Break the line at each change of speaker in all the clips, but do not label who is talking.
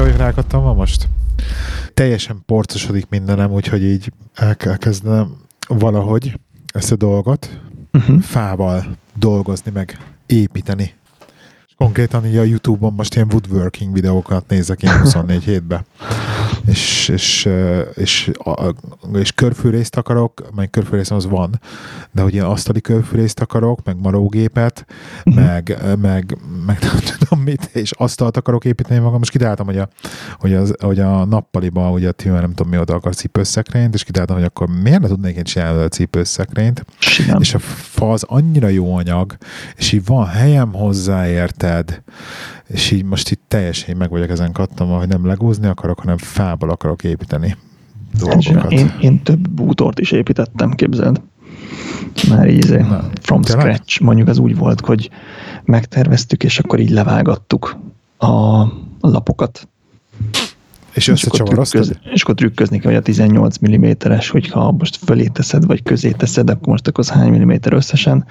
Mire vagyok rákattam ma most? Teljesen porcosodik mindenem, úgyhogy így el kell kezdenem valahogy ezt a dolgot uh-huh. fával dolgozni, meg építeni. Konkrétan így a Youtube-on most ilyen woodworking videókat nézek ilyen 24 hétbe és, és, és, és körfűrészt akarok, meg körfűrészem az van, de hogy ilyen asztali körfűrészt akarok, meg marógépet, uh-huh. meg, meg, meg nem tudom mit, és asztalt akarok építeni magam. Most kitaláltam, hogy a, hogy, az, hogy a nappaliban, ugye a Timo nem tudom mi oda akar cipőszekrényt, és kitaláltam, hogy akkor miért ne tudnék én csinálni a cipőszekrényt. Sinem. És a fa az annyira jó anyag, és így van helyem hozzá, érted? És így most itt teljesen meg vagyok ezen kattam, hogy nem legózni akarok, hanem fából akarok építeni dolgokat.
Én, én több bútort is építettem, képzeld. Már így izé, from tényleg? scratch. Mondjuk az úgy volt, hogy megterveztük, és akkor így levágattuk a lapokat.
És, és összecsavaroztad?
És akkor trükközni kell, hogy a 18 mm-es, hogyha most fölé teszed, vagy közé teszed, akkor most akkor az hány milliméter összesen,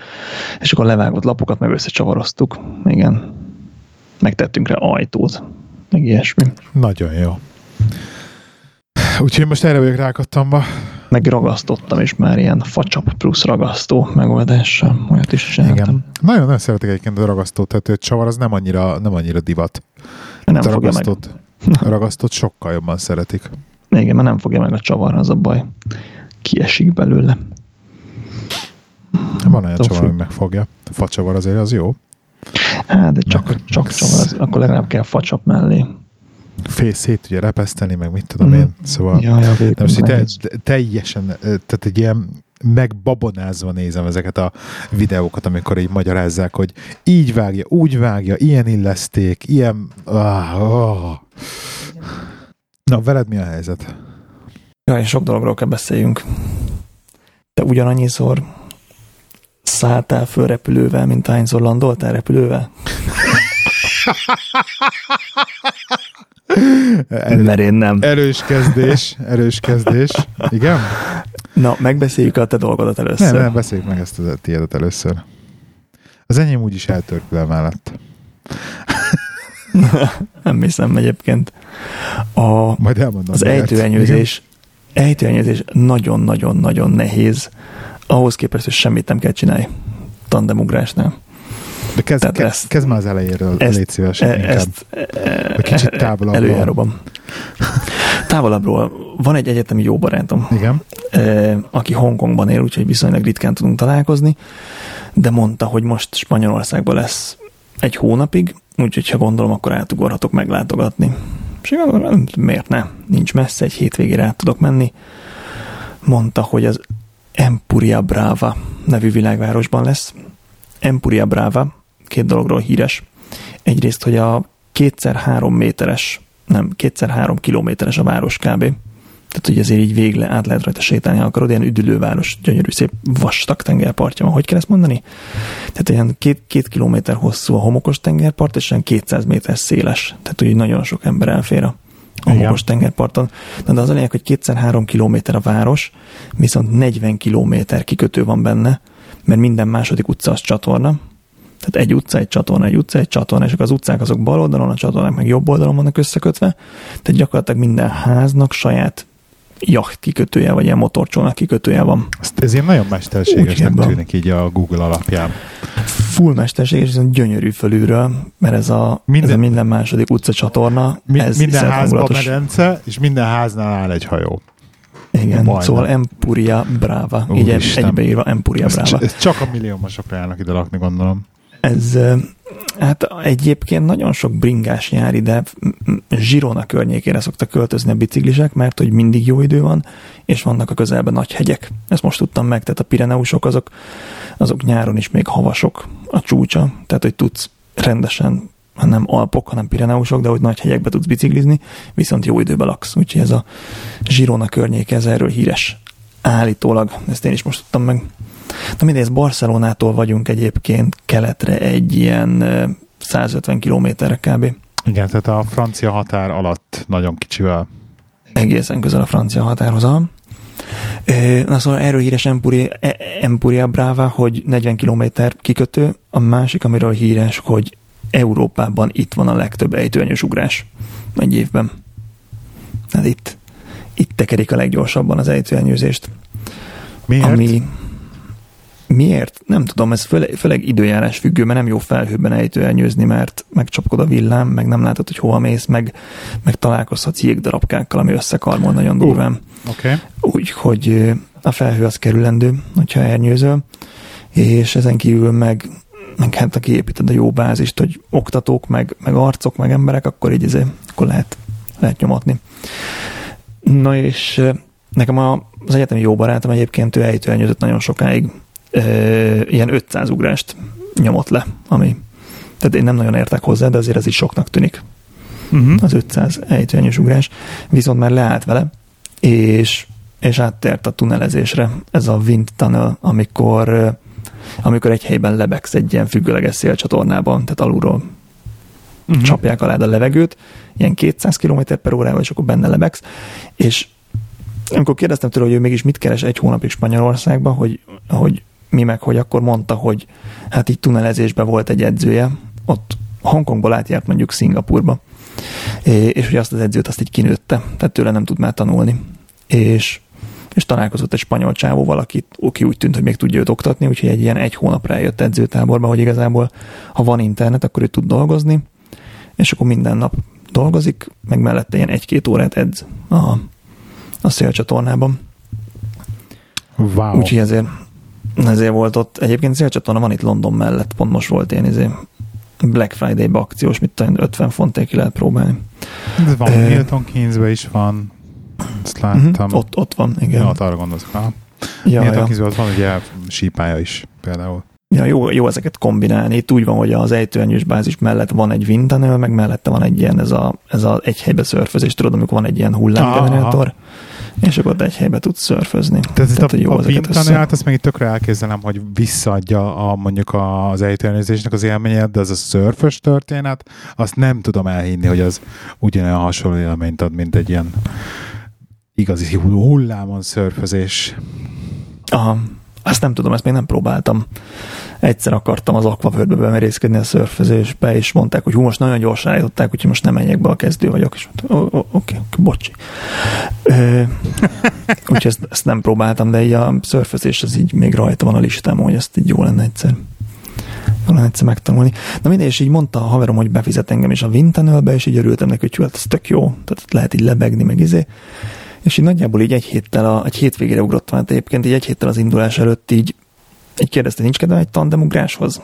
és akkor levágott lapokat meg összecsavaroztuk. Igen megtettünk rá ajtót, meg ilyesmi.
Nagyon jó. Úgyhogy most erre vagyok rákattamva.
Meg ragasztottam is már ilyen facsap plusz ragasztó megoldással. Olyat is csináltam. Igen.
Nagyon, nagyon szeretek egyébként a ragasztót, tehát hogy csavar az nem annyira, nem annyira divat. Nem a ragasztót, meg. a ragasztót sokkal jobban szeretik.
Igen, mert nem fogja meg a csavar, az a baj. Kiesik belőle.
Van olyan csavar, ami megfogja. A facsavar azért az jó.
Hát, de csak, meg, csak, csak az, akkor legalább kell facsap mellé.
Fél szét ugye repeszteni, meg mit tudom mm. én. Szóval ja, ja, de most te, teljesen, tehát egy ilyen megbabonázva nézem ezeket a videókat, amikor így magyarázzák, hogy így vágja, úgy vágja, ilyen illeszték, ilyen... Ah, oh. Na, veled mi a helyzet?
Ja, és sok dologról kell beszéljünk. Te ugyanannyiszor szálltál föl repülővel, mint hányszor landoltál repülővel?
Erő, Mert én nem. Erős kezdés, erős kezdés. Igen?
Na, megbeszéljük a te dolgodat először.
Nem, nem, beszéljük meg ezt a tiédet először. Az enyém úgyis eltörpül mellett.
nem hiszem egyébként. A,
Majd elmondom.
Az ejtőenyőzés, ejtőenyőzés nagyon-nagyon-nagyon nehéz ahhoz képest, hogy semmit nem kell csinálni tandemugrásnál.
De kezd, kezd, ezt, kezd már az elejéről, ezt, légy szíves, e, ezt, e, kicsit távolabbról.
Előjáróban. Távolabbról. Van egy egyetemi jó barátom,
Igen.
E, aki Hongkongban él, úgyhogy viszonylag ritkán tudunk találkozni, de mondta, hogy most Spanyolországban lesz egy hónapig, úgyhogy ha gondolom, akkor átugorhatok meglátogatni. És miért ne? Nincs messze, egy hétvégére át tudok menni. Mondta, hogy az Empuria Brava nevű világvárosban lesz. Empuria Brava két dologról híres. Egyrészt, hogy a kétszer három méteres, nem, kétszer három kilométeres a város kb. Tehát, hogy ezért így végle át lehet rajta sétálni, akarod, ilyen üdülőváros, gyönyörű, szép vastag tengerpartja van. Hogy kell ezt mondani? Tehát ilyen két, két kilométer hosszú a homokos tengerpart, és ilyen 200 méter széles. Tehát, hogy nagyon sok ember elfér a a homokos tengerparton. De az a lényeg, hogy kétszer-három kilométer a város, viszont 40 kilométer kikötő van benne, mert minden második utca az csatorna. Tehát egy utca, egy csatorna, egy utca, egy csatorna, és az utcák azok bal oldalon, a csatornák meg jobb oldalon vannak összekötve. Tehát gyakorlatilag minden háznak saját jacht kikötője, vagy ilyen motorcsónak kikötője van.
Ezt ez ilyen nagyon mesterségesnek tűnik így a Google alapján.
Full mesterséges, ez gyönyörű fölülről, mert ez a minden, ez a minden második utca csatorna.
Mi, ez minden házban medence, és minden háznál áll egy hajó.
Igen, Majdnem. szóval Empuria Brava. Úgy így egybeírva Empuria Brava.
Ez, ez csak a milliómosok járnak ide lakni, gondolom.
Ez hát egyébként nagyon sok bringás jár ide, Zsirona környékére szoktak költözni a biciklisek, mert hogy mindig jó idő van, és vannak a közelben nagy hegyek. Ezt most tudtam meg, tehát a Pireneusok azok, azok nyáron is még havasok a csúcsa, tehát hogy tudsz rendesen nem Alpok, hanem Pireneusok, de hogy nagy hegyekbe tudsz biciklizni, viszont jó időben laksz. Úgyhogy ez a Zsirona környéke, ez erről híres. Állítólag, ezt én is most tudtam meg. Na mindegy, Barcelonától vagyunk egyébként keletre egy ilyen 150 kilométerre kb.
Igen, tehát a francia határ alatt nagyon kicsivel.
Egészen közel a francia határhoz. Na szóval erről híres Empuria, Empuria Brava, hogy 40 km kikötő, a másik, amiről híres, hogy Európában itt van a legtöbb ejtőernyős ugrás egy évben. Hát itt, itt tekerik a leggyorsabban az ejtőernyőzést.
Miért? Ami,
miért? Nem tudom, ez főleg, főleg időjárás függő, mert nem jó felhőben ejtőernyőzni, mert megcsapkod a villám, meg nem látod, hogy hova mész, meg, meg találkozhatsz jégdarabkákkal, ami összekarmol nagyon durván. Uh,
okay.
Úgyhogy a felhő az kerülendő, hogyha ernyőzöl, és ezen kívül meg meg hát ha kiépíted a jó bázist, hogy oktatók, meg, meg arcok, meg emberek, akkor így ezért, akkor lehet, lehet nyomatni. Na és nekem a, az egyetemi jó barátom egyébként ő ejtőelnyőzött nagyon sokáig, e, ilyen 500 ugrást nyomott le, ami tehát én nem nagyon értek hozzá, de azért ez is soknak tűnik. Uh-huh. Az 500 ejtőelnyős ugrás. Viszont már leállt vele, és, és áttért a tunelezésre. Ez a wind tunnel, amikor amikor egy helyben lebegsz egy ilyen függőleges szélcsatornában, tehát alulról uh-huh. csapják alá a levegőt, ilyen 200 km per órával, és akkor benne lebegsz, és amikor kérdeztem tőle, hogy ő mégis mit keres egy hónapig Spanyolországban, hogy, hogy mi meg, hogy akkor mondta, hogy hát így tunelezésben volt egy edzője, ott Hongkongból átjárt mondjuk Szingapurba, és hogy azt az edzőt azt így kinőtte, tehát tőle nem tud már tanulni. És és találkozott egy spanyol csávóval, akit, aki úgy tűnt, hogy még tudja őt oktatni, úgyhogy egy ilyen egy hónapra eljött edzőtáborba, hogy igazából, ha van internet, akkor ő tud dolgozni, és akkor minden nap dolgozik, meg mellette ilyen egy-két órát edz a, a szélcsatornában.
Wow.
Úgyhogy ezért, ezért volt ott, egyébként szélcsatorna van itt London mellett, pont most volt ilyen izé, Black Friday akciós, mit tudom, 50 fontért ki lehet próbálni.
De van, uh, Milton keynes is van. Ezt láttam. Uh-huh.
Ott, ott van, igen.
Ja, ott arra gondolsz. Ha. Ja, Miért ja. ott van ugye sípája is például.
Ja, jó, jó ezeket kombinálni. Itt úgy van, hogy az ejtőernyős bázis mellett van egy windtunnel, meg mellette van egy ilyen, ez a, ez a egy helybe szörfözés, tudod, amikor van egy ilyen hullámgenerátor, és akkor ott egy helybe tudsz szörfözni.
Tehát, Tehát a, jó a windtunnel-t azt még itt tökre elképzelem, hogy visszaadja a, mondjuk az ejtőernyőzésnek az élményet, de az a szörfös történet, azt nem tudom elhinni, hogy az ugyanolyan hasonló élményt ad, mint egy ilyen igazi hullámon szörfözés.
Aha, azt nem tudom, ezt még nem próbáltam. Egyszer akartam az akvavörbe bemerészkedni a szörfözésbe, és mondták, hogy hú, most nagyon gyorsan állították, úgyhogy most nem menjek be, a kezdő vagyok, és oké, okay, bocsi. úgyhogy ezt, ezt, nem próbáltam, de így a szörfözés az így még rajta van a listám, hogy ezt így jó lenne egyszer lenne egyszer megtanulni. Na mindegy, és így mondta a haverom, hogy befizet engem is a Vintanölbe, és így örültem neki, hogy hát ez tök jó, tehát lehet így lebegni, meg izé. És így nagyjából így egy héttel, a, egy hétvégére ugrottam, hát egyébként így egy héttel az indulás előtt így, így kérdezte, nincs kedve egy tandemugráshoz?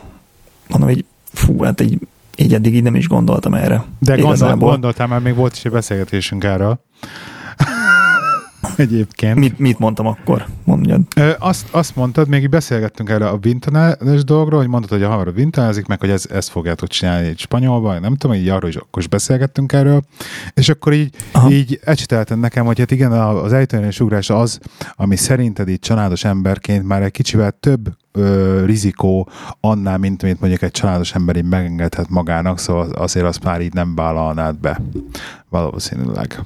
Mondom, hogy fú, hát így, így eddig így nem is gondoltam erre.
De gondol, gondoltam, mert még volt is egy beszélgetésünk erről. Egyébként.
Mit, mit mondtam akkor? Mondjad.
Ö, azt, azt mondtad, még így beszélgettünk erre a vintaneles dolgról, hogy mondtad, hogy a haverod vintanezik, meg hogy ez, ezt fogjátok csinálni egy spanyolban, nem tudom, így arról is akkor is beszélgettünk erről, és akkor így, Aha. így ecsetelted nekem, hogy hát igen, az ejtőernyős ugrás az, ami szerinted így családos emberként már egy kicsivel több ö, rizikó annál, mint mint mondjuk egy családos ember így megengedhet magának, szóval azért azt már így nem vállalnád be valószínűleg.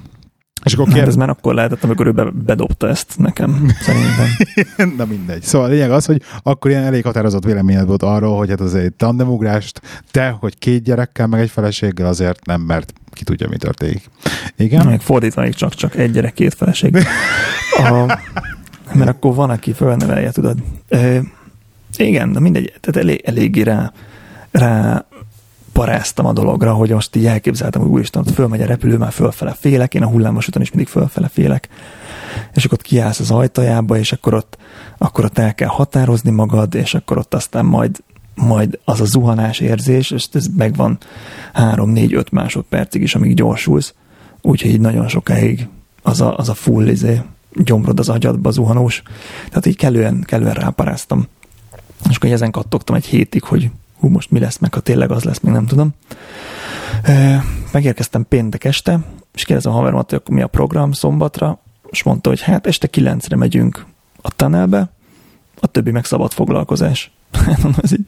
És akkor hát ez már akkor lehetett, amikor ő be, bedobta ezt nekem, szerintem.
Na mindegy. Szóval a lényeg az, hogy akkor ilyen elég határozott véleményed volt arról, hogy hát az egy tandemugrást, te, hogy két gyerekkel, meg egy feleséggel azért nem, mert ki tudja, mi történik. Igen?
Még fordítva még csak-csak egy gyerek, két feleség. A, mert akkor van, aki fölnevelje, tudod. E, igen, de mindegy, tehát elég, eléggé rá, rá paráztam a dologra, hogy most így elképzeltem, hogy úristen, ott fölmegy a repülő, már fölfele félek, én a hullámos után is mindig fölfele félek, és akkor ott kiállsz az ajtajába, és akkor ott, akkor ott el kell határozni magad, és akkor ott aztán majd, majd az a zuhanás érzés, és ez megvan 3-4-5 másodpercig is, amíg gyorsulsz, úgyhogy így nagyon sokáig az a, az a full izé, gyomrod az agyadba zuhanós. Tehát így kellően, kellően ráparáztam. És akkor ezen kattogtam egy hétig, hogy hú, most mi lesz, meg ha tényleg az lesz, még nem tudom. Megérkeztem péntek este, és kérdezem a haveromat, hogy mi a program szombatra, és mondta, hogy hát este kilencre megyünk a tunnelbe, a többi meg szabad foglalkozás. ez, így,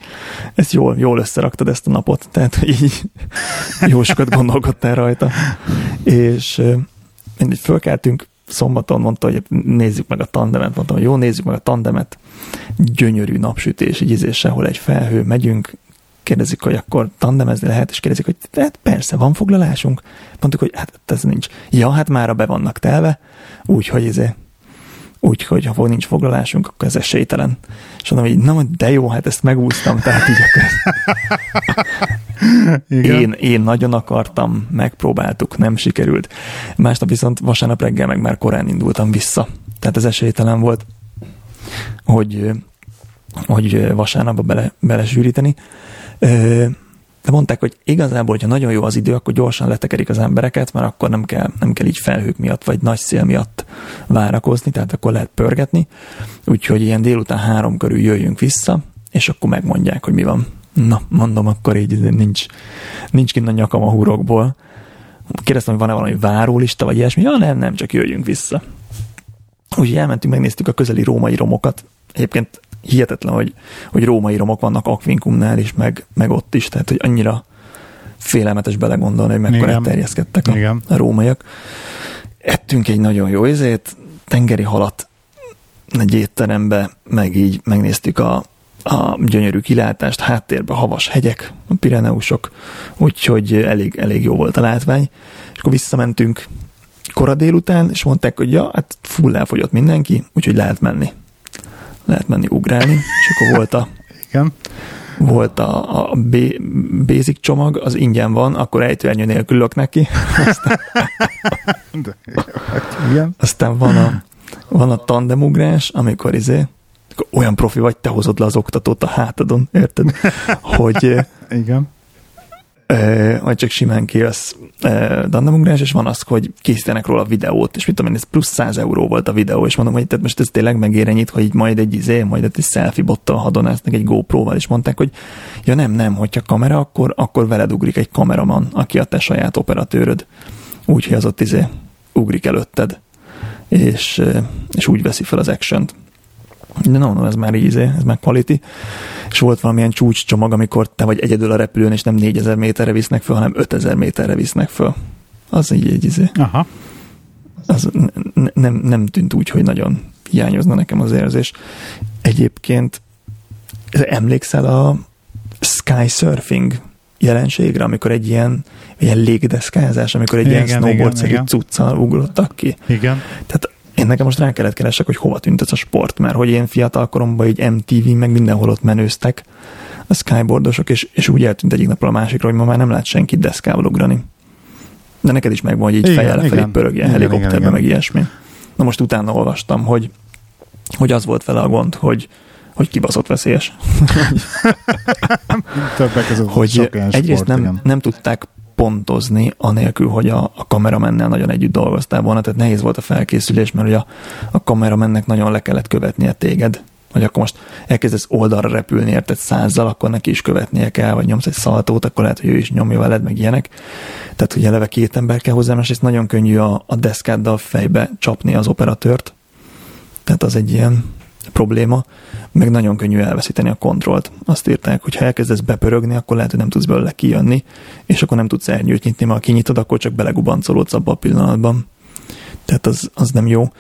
ez jól, jól összeraktad ezt a napot, tehát így jó sokat gondolkodtál rajta. És mindig fölkeltünk, szombaton mondta, hogy nézzük meg a tandemet, mondtam, hogy jó, nézzük meg a tandemet, gyönyörű napsütés, így izé sehol egy felhő, megyünk, kérdezik, hogy akkor tandemezni lehet, és kérdezik, hogy hát persze, van foglalásunk? Mondtuk, hogy hát ez nincs. Ja, hát már be vannak telve, úgyhogy ezért úgyhogy ha nincs foglalásunk, akkor ez esélytelen. És mondom, hogy na, de jó, hát ezt megúsztam, tehát így akkor Igen. Én, én nagyon akartam, megpróbáltuk, nem sikerült. Másnap viszont vasárnap reggel meg már korán indultam vissza. Tehát ez esélytelen volt, hogy, hogy vasárnapba bele, belesűríteni. De mondták, hogy igazából, hogyha nagyon jó az idő, akkor gyorsan letekerik az embereket, mert akkor nem kell, nem kell így felhők miatt, vagy nagy szél miatt várakozni, tehát akkor lehet pörgetni. Úgyhogy ilyen délután három körül jöjjünk vissza, és akkor megmondják, hogy mi van. Na, mondom, akkor így nincs, nincs kint a nyakam a hurokból. Kérdeztem, hogy van-e valami várólista, vagy ilyesmi. Ja, nem, nem, csak jöjjünk vissza. Úgyhogy elmentünk, megnéztük a közeli római romokat. Egyébként hihetetlen, hogy, hogy római romok vannak Akvinkumnál is, meg, meg ott is, tehát hogy annyira félelmetes belegondolni, hogy mekkora terjeszkedtek a, a rómaiak. Ettünk egy nagyon jó izét, tengeri halat egy étterembe, meg így megnéztük a, a gyönyörű kilátást, háttérbe havas hegyek, a Pireneusok, úgyhogy elég, elég jó volt a látvány. És akkor visszamentünk kora délután, és mondták, hogy ja, hát full elfogyott mindenki, úgyhogy lehet menni lehet menni ugrálni, és akkor volt a,
Igen.
volt a, a B, basic csomag, az ingyen van, akkor ejtőernyő nélkül lök neki. Aztán,
De, igen.
aztán van a, van a tandemugrás, amikor izé, olyan profi vagy, te hozod le az oktatót a hátadon, érted? Hogy,
Igen
vagy csak simán kérsz dandamugrás, és van az, hogy készítenek róla videót, és mit tudom én, ez plusz 100 euró volt a videó, és mondom, hogy tehát most ez tényleg megér ennyit, hogy majd egy izé, majd egy selfie bottal hadonásznak egy GoPro-val, és mondták, hogy ja nem, nem, hogyha kamera, akkor, akkor veled ugrik egy kameraman, aki a te saját operatőröd. Úgyhogy az ott izé ugrik előtted, és, és úgy veszi fel az action -t. De no, no, ez már izé, ez már quality. És volt valamilyen csúcscsomag, amikor te vagy egyedül a repülőn, és nem 4000 méterre visznek föl, hanem 5000 méterre visznek föl. Az így egy izé.
Aha.
Az nem, nem tűnt úgy, hogy nagyon hiányozna nekem az érzés. Egyébként emlékszel a sky surfing jelenségre, amikor egy ilyen, ilyen légdeszkázás, amikor egy igen, ilyen snowboard-szerű cuccal ugrottak ki.
Igen.
Tehát én nekem most rá kellett keresek, hogy hova tűnt ez a sport, mert hogy én fiatal koromban így MTV, meg mindenhol ott menőztek a skyboardosok, és, és úgy eltűnt egyik napról a másikra, hogy ma már nem lehet senki deszkával ugrani. De neked is megvan, hogy így igen, fejjel lefelé pörög helikopterbe, meg ilyesmi. Na most utána olvastam, hogy, hogy az volt vele a gond, hogy, hogy kibaszott veszélyes.
Többek között
hogy egyrészt sport, nem, nem tudták pontozni, anélkül, hogy a, a kameramennel nagyon együtt dolgoztál volna, tehát nehéz volt a felkészülés, mert ugye a, a kameramennek nagyon le kellett követnie téged, hogy akkor most elkezdesz oldalra repülni, érted százzal, akkor neki is követnie kell, vagy nyomsz egy szaltót, akkor lehet, hogy ő is nyomja veled, meg ilyenek. Tehát, hogy eleve két ember kell hozzá, és nagyon könnyű a, a deszkáddal fejbe csapni az operatőrt. Tehát az egy ilyen probléma, meg nagyon könnyű elveszíteni a kontrollt. Azt írták, hogy ha elkezdesz bepörögni, akkor lehet, hogy nem tudsz belőle kijönni, és akkor nem tudsz ernyőt nyitni, mert ha kinyitod, akkor csak belegubancolódsz abban a pillanatban. Tehát az, az nem jó.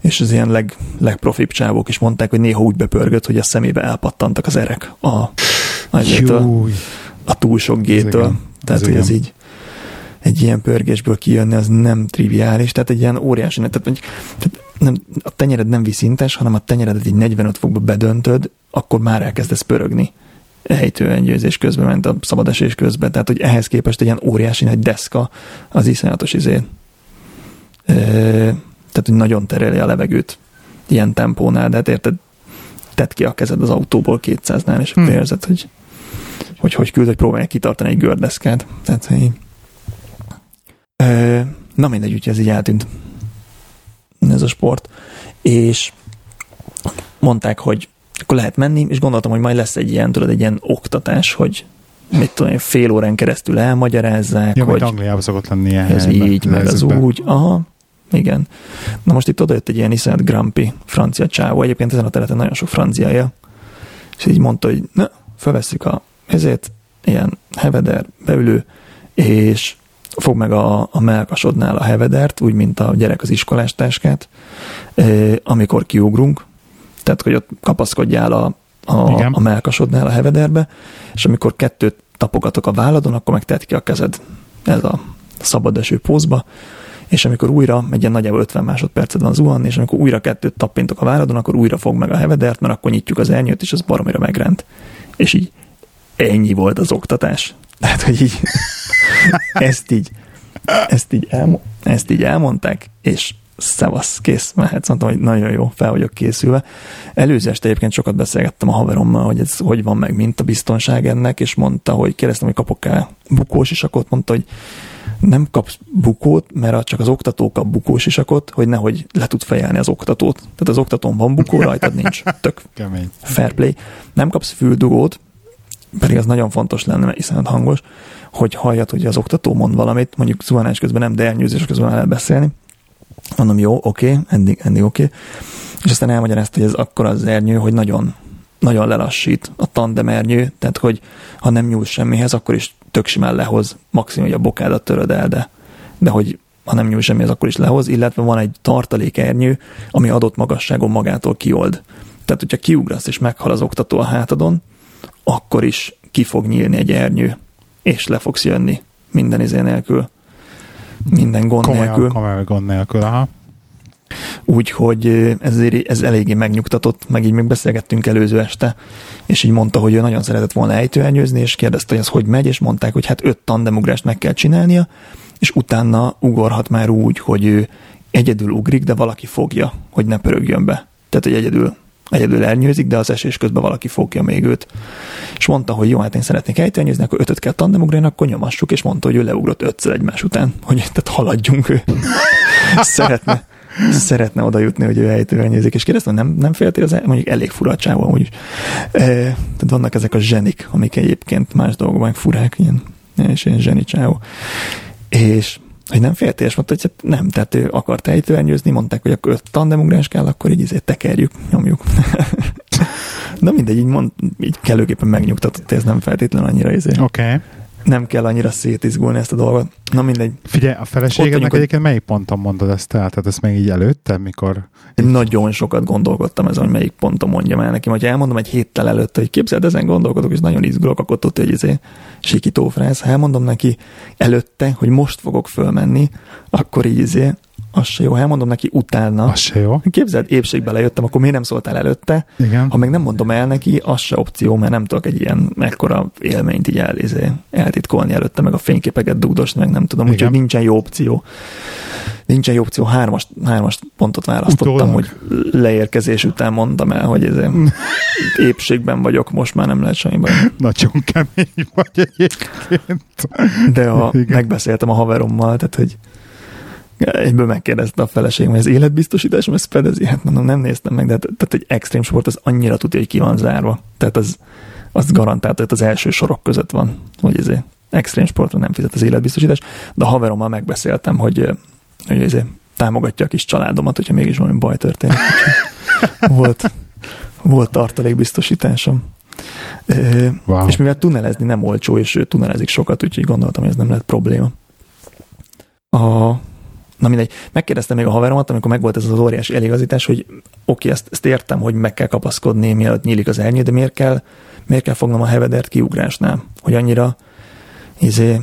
És az ilyen leg, legprofibb csávok is mondták, hogy néha úgy bepörgött, hogy a szemébe elpattantak az erek a, a, a, a túl sok gétől. Tehát, ez hogy ez így egy ilyen pörgésből kijönni, az nem triviális, tehát egy ilyen óriási, tehát, tehát nem, a tenyered nem viszintes, hanem a tenyeredet egy 45 fokba bedöntöd, akkor már elkezdesz pörögni ejtőengyőzés közben ment a szabadesés közben, tehát hogy ehhez képest egy ilyen óriási nagy deszka az iszonyatos izé. E, tehát, hogy nagyon tereli a levegőt ilyen tempónál, de hát érted, tedd ki a kezed az autóból 200-nál, és hmm. érzed, hogy hogy, hogy küld, hogy próbálják kitartani egy gördeszkát. Tehát, hogy Na mindegy, úgyhogy ez így eltűnt ez a sport. És mondták, hogy akkor lehet menni, és gondoltam, hogy majd lesz egy ilyen, tudod, egy ilyen oktatás, hogy mit tudom fél órán keresztül elmagyarázzák,
ja,
hogy
Angliában szokott lenni ilyen
ez így, meg az úgy. Aha, igen. Na most itt odajött egy ilyen iszonyat Grampi francia csávó, egyébként ezen a területen nagyon sok franciája, és így mondta, hogy na, felveszik a ezért, ilyen heveder, beülő, és fog meg a, a melkasodnál a hevedert, úgy, mint a gyerek az iskolás táskát, amikor kiugrunk, tehát, hogy ott kapaszkodjál a a,
Igen.
a melkasodnál, a hevederbe, és amikor kettőt tapogatok a válladon, akkor meg tedd ki a kezed ez a szabad eső pózba, és amikor újra, egy ilyen nagyjából 50 másodpercet van zuhanni, és amikor újra kettőt tappintok a válladon, akkor újra fog meg a hevedert, mert akkor nyitjuk az ernyőt, és az baromira megrend. És így ennyi volt az oktatás. Tehát, hogy így ezt így ezt így, elmo- ezt így elmondták, és szevasz, kész, mehetsz. Mondtam, hogy nagyon jó, fel vagyok készülve. Előző este egyébként sokat beszélgettem a haverommal, hogy ez hogy van meg, mint a biztonság ennek, és mondta, hogy kérdeztem, hogy kapok-e bukós isakot, mondta, hogy nem kapsz bukót, mert csak az oktató kap bukós isakot, hogy nehogy le tud fejelni az oktatót. Tehát az oktatón van bukó, rajtad nincs. Tök
Kemény.
fair play. Nem kapsz füldugót, pedig az nagyon fontos lenne, mert iszonyat hangos, hogy halljad, hogy az oktató mond valamit, mondjuk zuhanás közben nem, de elnyőzés közben el beszélni. Mondom, jó, oké, okay, eddig, eddig oké. És aztán elmagyarázta, hogy ez akkora az ernyő, hogy nagyon, nagyon lelassít a tandem ernyő, tehát hogy ha nem nyúl semmihez, akkor is tök simán lehoz, maximum, hogy a bokádat töröd el, de, de hogy ha nem nyúl semmihez, akkor is lehoz, illetve van egy tartalékernyő, ami adott magasságon magától kiold. Tehát, hogyha kiugrasz és meghal az oktató a hátadon, akkor is ki fog nyílni egy ernyő, és le fogsz jönni minden izé nélkül. Minden gond
Komolyan,
nélkül.
komoly gond nélkül, aha.
Úgyhogy ez, ez eléggé megnyugtatott, meg így még beszélgettünk előző este, és így mondta, hogy ő nagyon szeretett volna ejtőernyőzni, és kérdezte, hogy ez hogy megy, és mondták, hogy hát öt tandemugrást meg kell csinálnia, és utána ugorhat már úgy, hogy ő egyedül ugrik, de valaki fogja, hogy ne pörögjön be. Tehát, hogy egyedül egyedül elnyőzik, de az esés közben valaki fogja még őt. És mondta, hogy jó, hát én szeretnék ejtőernyőzni, akkor ötöt kell tandemugrani, akkor nyomassuk, és mondta, hogy ő leugrott ötször egymás után, hogy tehát haladjunk ő. szeretne, szeretne oda jutni, hogy ő ejtőernyőzik, és kérdeztem, nem, nem féltél az, mondjuk elég fura a csávó, amúgy. E, tehát vannak ezek a zsenik, amik egyébként más dolgokban furák, ilyen, és ilyen zseni csávó. És hogy nem féltél, és mondta, hogy nem, tehát ő akart ejtőernyőzni, mondták, hogy akkor öt tandemugráns kell, akkor így ezért tekerjük, nyomjuk. Na mindegy, így, mond, így kellőképpen megnyugtatott, ez nem feltétlenül annyira izé.
Oké. Okay.
Nem kell annyira szétizgulni ezt a dolgot. Na mindegy.
Figyelj, a feleségednek egyébként melyik ponton mondod ezt el? Tehát ezt még így előtte, mikor...
Én nagyon sokat gondolkodtam ezen, hogy melyik ponton mondjam el nekem. Ha elmondom egy héttel előtt, hogy képzeld, ezen gondolkodok, és nagyon izgulok, akkor tudja, hogy izé sikitófrász. Ha elmondom neki előtte, hogy most fogok fölmenni, akkor így izé, az se jó. Ha elmondom neki utána.
Az se jó.
Képzeld, épségbe lejöttem, akkor miért nem szóltál előtte?
Igen.
Ha meg nem mondom el neki, az se opció, mert nem tudok egy ilyen mekkora élményt így elizé, eltitkolni előtte, meg a fényképeket dugdosni, meg nem tudom, úgyhogy nincsen jó opció. Nincsen jó opció, hármas, hármas pontot választottam, Utólag. hogy leérkezés után mondtam el, hogy ez épségben vagyok, most már nem lehet semmi baj.
Nagyon kemény vagy egyébként.
De a, megbeszéltem a haverommal, tehát hogy egyből megkérdezte a feleségem, hogy az életbiztosítás ezt fedezi? Hát mondom, nem néztem meg, de tehát egy extrém sport az annyira tudja, hogy ki van zárva. Tehát az, az garantált, hogy az első sorok között van, hogy ezért extrém sportra nem fizet az életbiztosítás, de a haverommal megbeszéltem, hogy, hogy ezért támogatja a kis családomat, hogyha mégis valami baj történik. volt, volt tartalékbiztosításom. Wow. És mivel tunelezni nem olcsó, és ő tunelezik sokat, úgyhogy gondoltam, hogy ez nem lett probléma. A, Na mindegy, megkérdeztem még a haveromat, amikor megvolt ez az óriási eligazítás, hogy oké, okay, ezt, ezt értem, hogy meg kell kapaszkodni, mielőtt nyílik az ernyő, de miért kell, miért kell fognom a hevedert kiugrásnál? Hogy annyira izé,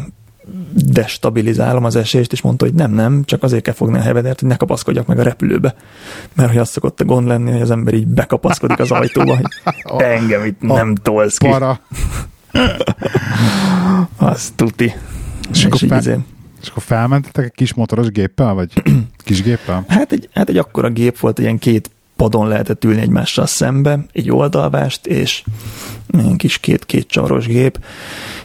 destabilizálom az esést, és mondta, hogy nem, nem, csak azért kell fogni a hevedert, hogy ne kapaszkodjak meg a repülőbe. Mert hogy azt szokott a gond lenni, hogy az ember így bekapaszkodik az ajtóba, hogy te engem itt nem tolsz ki.
Para.
az tuti.
És, és akkor fel... izé, és akkor felmentetek egy kis motoros géppel, vagy kis géppel?
Hát egy, hát egy akkora gép volt, ilyen két padon lehetett ülni egymással szembe, egy oldalvást, és ilyen kis két-két csaros gép,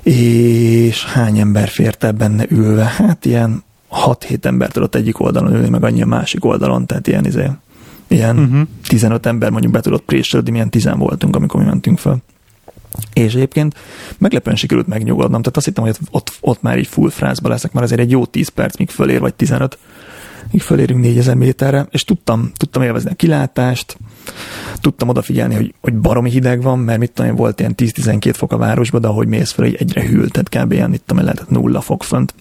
és hány ember fért benne ülve? Hát ilyen 6-7 ember tudott egyik oldalon ülni, meg annyi a másik oldalon, tehát ilyen, izé, ilyen uh-huh. 15 ember mondjuk be tudott préselődni, milyen 10 voltunk, amikor mi mentünk fel. És egyébként meglepően sikerült megnyugodnom, tehát azt hittem, hogy ott, ott már így full frázba leszek, mert azért egy jó 10 perc, míg fölér, vagy 15, míg fölérünk 4000 méterre, és tudtam, tudtam élvezni a kilátást, tudtam odafigyelni, hogy, hogy baromi hideg van, mert mit tudom, volt ilyen 10-12 fok a városban, de ahogy mész fel, egyre hűlt, tehát kb. ilyen, itt tudom, lehetett nulla fok fönt.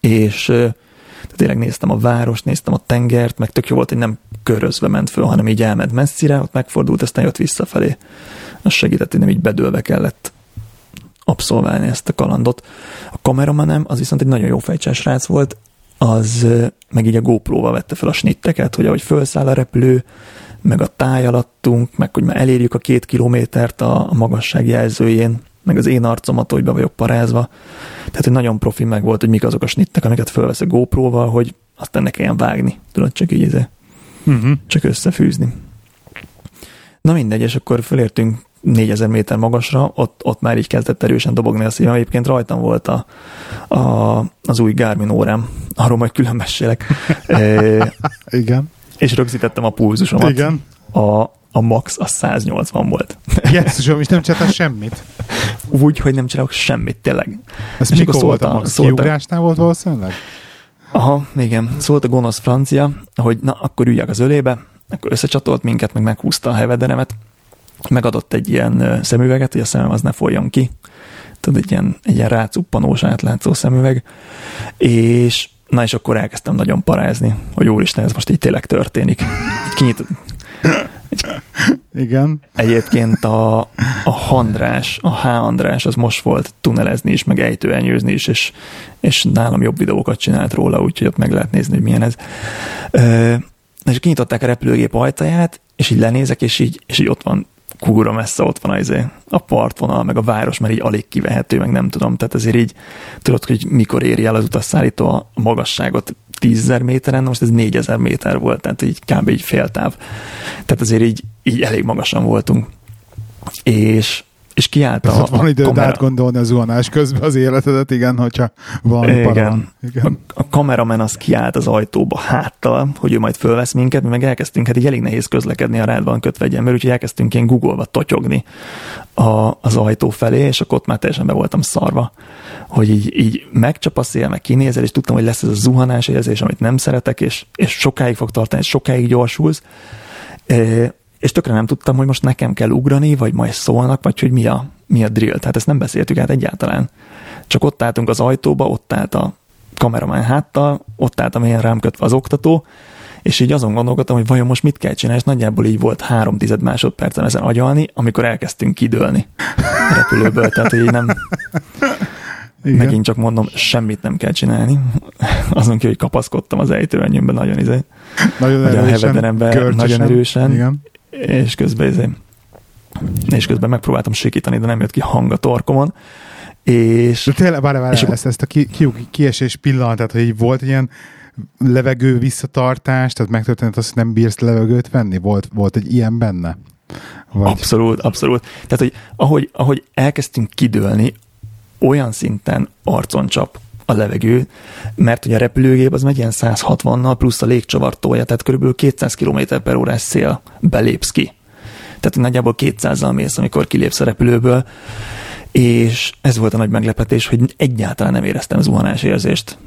És tehát tényleg néztem a várost, néztem a tengert, meg tök jó volt, hogy nem körözve ment föl, hanem így elment messzire, ott megfordult, aztán jött visszafelé az segített, hogy nem így bedőlve kellett abszolválni ezt a kalandot. A kameramanem az viszont egy nagyon jó fejcsás rác volt, az meg így a GoPro-val vette fel a snitteket, hogy ahogy felszáll a repülő, meg a táj alattunk, meg hogy már elérjük a két kilométert a, a magasság jelzőjén, meg az én arcomat, hogy be vagyok parázva. Tehát, hogy nagyon profi meg volt, hogy mik azok a snittek, amiket felvesz a GoPro-val, hogy aztán ne kelljen vágni. Tudod, csak így uh-huh. csak összefűzni. Na mindegy, és akkor fölértünk 4000 méter magasra, ott, ott már így kezdett erősen dobogni a szívem. Egyébként rajtam volt a, a, az új Garmin órám, arról majd külön mesélek.
e, Igen.
És rögzítettem a pulzusomat.
Igen.
A, a max a 180 volt.
Jesszusom, és nem csináltál semmit?
Úgy, hogy nem csinálok semmit, tényleg.
Ez és mikor volt a max? Kiugrásnál volt valószínűleg?
Aha, igen. Szólt a gonosz francia, hogy na, akkor üljek az ölébe, akkor összecsatolt minket, meg meghúzta a hevederemet, megadott egy ilyen szemüveget, hogy a szemem az ne folyjon ki. Tudod, egy ilyen, egy ilyen rácuppanós, átlátszó szemüveg. És na és akkor elkezdtem nagyon parázni, hogy úristen, ez most így tényleg történik. Kinyit,
igen.
Egyébként a, a Handrás, a H. András az most volt tunelezni is, meg ejtőenyőzni is, és, és nálam jobb videókat csinált róla, úgyhogy ott meg lehet nézni, hogy milyen ez. Ö, és kinyitották a repülőgép ajtaját, és így lenézek, és így, és így ott van kúra messze ott van az a partvonal, meg a város, mert így alig kivehető, meg nem tudom, tehát azért így tudod, hogy mikor éri el az utasszállító a magasságot 10.000 méteren, most ez 4000 méter volt, tehát így kb. így féltáv. Tehát azért így, így elég magasan voltunk. És és kiállt a,
van időd kamera... átgondolni a zuhanás közben az életedet, igen, hogyha valami
igen. Van. igen. A, a kameramen az kiállt az ajtóba háttal, hogy ő majd fölvesz minket, mi meg elkezdtünk, hát így elég nehéz közlekedni a rádban kötve egy ember, úgyhogy elkezdtünk ilyen Google-ba totyogni a, az ajtó felé, és akkor ott már teljesen be voltam szarva, hogy így, így megcsap a szél, meg kinézel, és tudtam, hogy lesz ez a zuhanás érzés, amit nem szeretek, és, és sokáig fog tartani, és sokáig gyorsulsz. E, és tökre nem tudtam, hogy most nekem kell ugrani, vagy majd szólnak, vagy hogy mi a, mi a drill. Tehát ezt nem beszéltük át egyáltalán. Csak ott álltunk az ajtóba, ott állt a kameramán háttal, ott álltam ilyen rám kötve az oktató, és így azon gondolkodtam, hogy vajon most mit kell csinálni, és nagyjából így volt három tized másodpercen ezen agyalni, amikor elkezdtünk kidőlni a repülőből, tehát hogy így nem... Igen. Megint csak mondom, semmit nem kell csinálni. Azon ki, hogy kapaszkodtam az ejtőenyőmben nagyon izé.
Nagyon erősen.
Nagyon erősen. Igen és közben, ezért, és közben megpróbáltam sikítani, de nem jött ki hang a torkomon. És,
de tényleg, várj, várj, és ezt, ezt a ki, ki, kiesés pillanatát, hogy így volt ilyen levegő visszatartás, tehát megtörtént az, hogy nem bírsz levegőt venni? Volt, volt egy ilyen benne?
Vagy... Abszolút, abszolút. Tehát, hogy ahogy, ahogy elkezdtünk kidőlni, olyan szinten arcon csap a levegő, mert ugye a repülőgép az megy ilyen 160-nal, plusz a légcsavar tolja, tehát körülbelül 200 km per órás szél belépsz ki. Tehát nagyjából 200-zal mész, amikor kilépsz a repülőből, és ez volt a nagy meglepetés, hogy egyáltalán nem éreztem zuhanás érzést.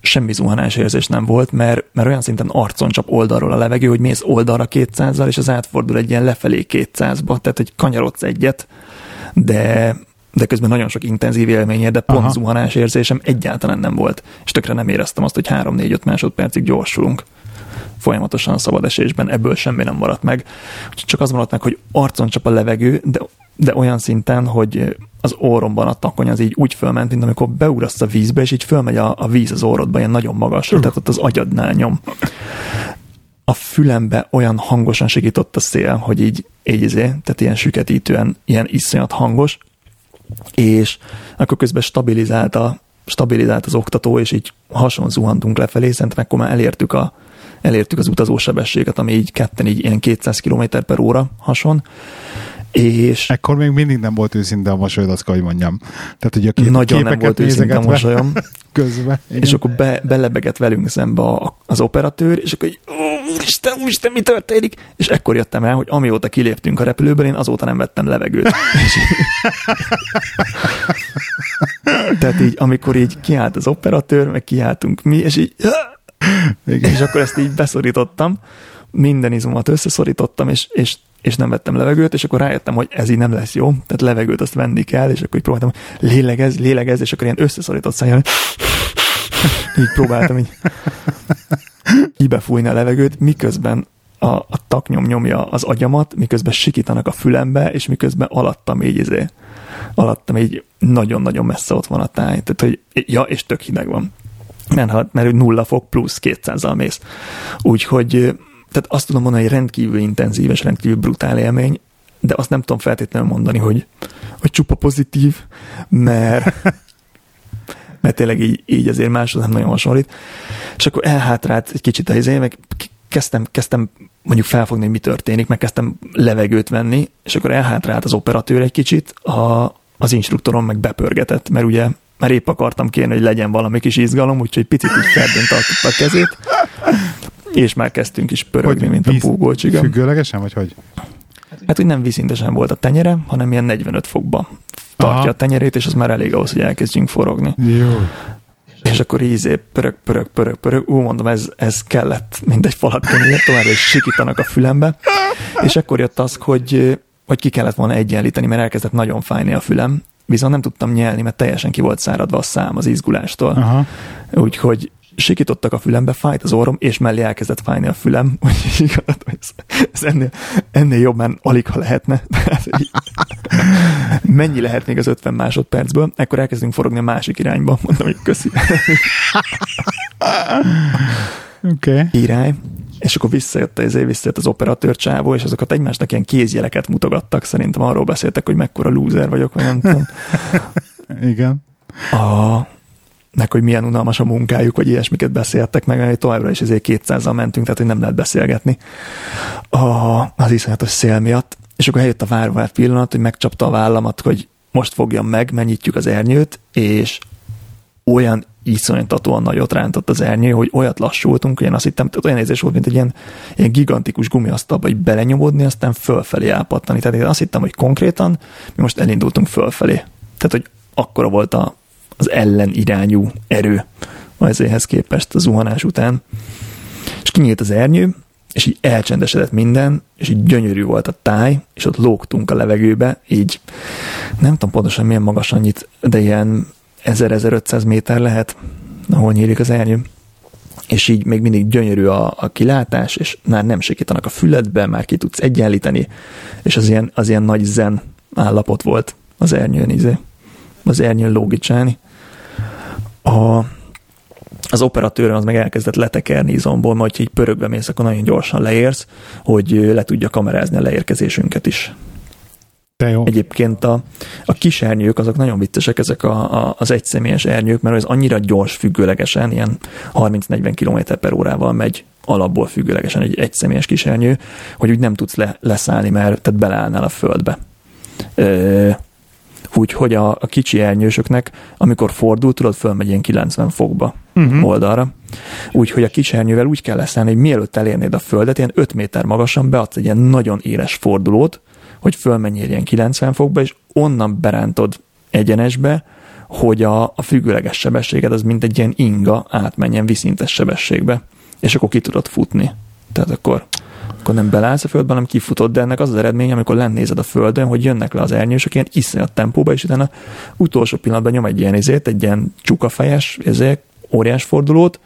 Semmi zuhanás érzés nem volt, mert, mert olyan szinten arcon csap oldalról a levegő, hogy mész oldalra 200-zal, és az átfordul egy ilyen lefelé 200-ba, tehát hogy kanyarodsz egyet, de, de közben nagyon sok intenzív élménye, de pont Aha. zuhanás érzésem egyáltalán nem volt. És tökre nem éreztem azt, hogy 3-4-5 másodpercig gyorsulunk folyamatosan szabad esésben, ebből semmi nem maradt meg. Úgyhogy csak az maradt meg, hogy arcon csap a levegő, de, de olyan szinten, hogy az orromban a takony az így úgy fölment, mint amikor beugrasz a vízbe, és így fölmegy a, a víz az orrodba ilyen nagyon magasra, uh. tehát ott az agyadnál nyom. A fülembe olyan hangosan segított a szél, hogy így, így izé, tehát ilyen süketítően, ilyen iszonyat hangos, és akkor közben stabilizált, a, stabilizált az oktató, és így hason zuhantunk lefelé, szerintem akkor már elértük, a, elértük az utazósebességet, ami így ketten így ilyen 200 km per óra hason, és...
Ekkor még mindig nem volt őszinte a mosolyod, azt hogy mondjam. Tehát, hogy a kép,
Nagyon nem volt őszinte a mosolyom.
közben.
Igen. És akkor be, belebegett velünk szembe a, az operatőr, és akkor így, úristen, úristen, mi történik? És ekkor jöttem el, hogy amióta kiléptünk a repülőből, én azóta nem vettem levegőt. Tehát így, amikor így kiállt az operatőr, meg kiáltunk mi, és így, Igen. és akkor ezt így beszorítottam, minden izmomat összeszorítottam, és, és és nem vettem levegőt, és akkor rájöttem, hogy ez így nem lesz jó, tehát levegőt azt venni kell, és akkor így próbáltam, lélegez, lélegez, és akkor ilyen összeszorított szájjal, így próbáltam így, így befújni a levegőt, miközben a, a taknyom nyomja az agyamat, miközben sikítanak a fülembe, és miközben alattam így izé, alattam így nagyon-nagyon messze ott van a táj. Tehát, hogy ja, és tök hideg van. Mert, mert nulla fok plusz 200-al mész. Úgyhogy tehát azt tudom mondani, hogy rendkívül intenzív és rendkívül brutál élmény, de azt nem tudom feltétlenül mondani, hogy, hogy csupa pozitív, mert mert tényleg így, így azért máshoz nem nagyon hasonlít. És akkor elhátrált egy kicsit a izé, meg kezdtem, kezdtem mondjuk felfogni, hogy mi történik, meg kezdtem levegőt venni, és akkor elhátrált az operatőr egy kicsit, a, az instruktorom meg bepörgetett, mert ugye már épp akartam kérni, hogy legyen valami kis izgalom, úgyhogy picit így tartotta a kezét, és már kezdtünk is pörögni, hogy mint a púgócsiga.
Függőlegesen, vagy hogy?
Hát úgy nem vízintesen volt a tenyere, hanem ilyen 45 fokba tartja Aha. a tenyerét, és az már elég ahhoz, hogy elkezdjünk forogni.
Jó.
És akkor ízé pörög, pörög, pörög, pörög, ú, mondom, ez, ez kellett, mint egy falat kenyér, tovább is sikítanak a fülembe. És akkor jött az, hogy, hogy ki kellett volna egyenlíteni, mert elkezdett nagyon fájni a fülem, viszont nem tudtam nyelni, mert teljesen ki volt száradva a szám az izgulástól. Aha. Úgyhogy sikítottak a fülembe, fájt az orrom, és mellé elkezdett fájni a fülem, úgyhogy ez, ez ennél, ennél jobb már alig, ha lehetne. Mennyi lehet még az 50 másodpercből? Ekkor elkezdünk forogni a másik irányba. Mondom, hogy köszi.
Okay.
Király. És akkor visszajött, az, visszajött az operatőr csávó, és azokat egymásnak ilyen kézjeleket mutogattak. Szerintem arról beszéltek, hogy mekkora lúzer vagyok, vagy nem tudom.
Igen.
A, meg hogy milyen unalmas a munkájuk, vagy ilyesmiket beszéltek meg, mert továbbra is ezért 200-al mentünk, tehát hogy nem lehet beszélgetni a, az iszonyatos szél miatt. És akkor eljött a várvárt pillanat, hogy megcsapta a vállamat, hogy most fogjam meg, mennyitjük az ernyőt, és olyan iszonyatatóan nagyot rántott az ernyő, hogy olyat lassultunk, hogy én azt hittem, tehát olyan érzés volt, mint egy ilyen, ilyen gigantikus gumiasztalba, hogy belenyomódni, aztán fölfelé elpattani. Tehát én azt hittem, hogy konkrétan mi most elindultunk fölfelé. Tehát, hogy akkora volt a, az ellenirányú erő ezéhez képest a zuhanás után. És kinyílt az ernyő, és így elcsendesedett minden, és így gyönyörű volt a táj, és ott lógtunk a levegőbe, így nem tudom pontosan milyen magas annyit, de ilyen 1000-1500 méter lehet, ahol nyílik az ernyő. És így még mindig gyönyörű a, a kilátás, és már nem sikítanak a füledbe, már ki tudsz egyenlíteni, és az ilyen, az ilyen nagy zen állapot volt az ernyőn, izé, az ernyőn lógicsálni a, az operatőr az meg elkezdett letekerni izomból, majd így pörögve mész, akkor nagyon gyorsan leérsz, hogy le tudja kamerázni a leérkezésünket is.
De jó.
Egyébként a, a kis ernyők, azok nagyon viccesek, ezek a, a, az egyszemélyes ernyők, mert ez annyira gyors függőlegesen, ilyen 30-40 km per órával megy alapból függőlegesen egy egyszemélyes kis ernyő, hogy úgy nem tudsz le, leszállni, mert tehát beleállnál a földbe. Ö, úgyhogy a, a kicsi elnyősöknek, amikor fordul, tudod, fölmegy ilyen 90 fokba uh-huh. oldalra. Úgyhogy a kis elnyővel úgy kell leszállni, hogy mielőtt elérnéd a földet, ilyen 5 méter magasan beadsz egy ilyen nagyon éles fordulót, hogy fölmenjél ilyen 90 fokba, és onnan berántod egyenesbe, hogy a, a függőleges sebességed az mint egy ilyen inga átmenjen viszintes sebességbe, és akkor ki tudod futni. Tehát akkor akkor nem belállsz a földbe, hanem kifutod, de ennek az az eredmény, amikor lennézed a földön, hogy jönnek le az ernyősök ilyen iszonyat tempóba, és utána utolsó pillanatban nyom egy ilyen izét, egy ilyen csukafejes, ezért óriás fordulót,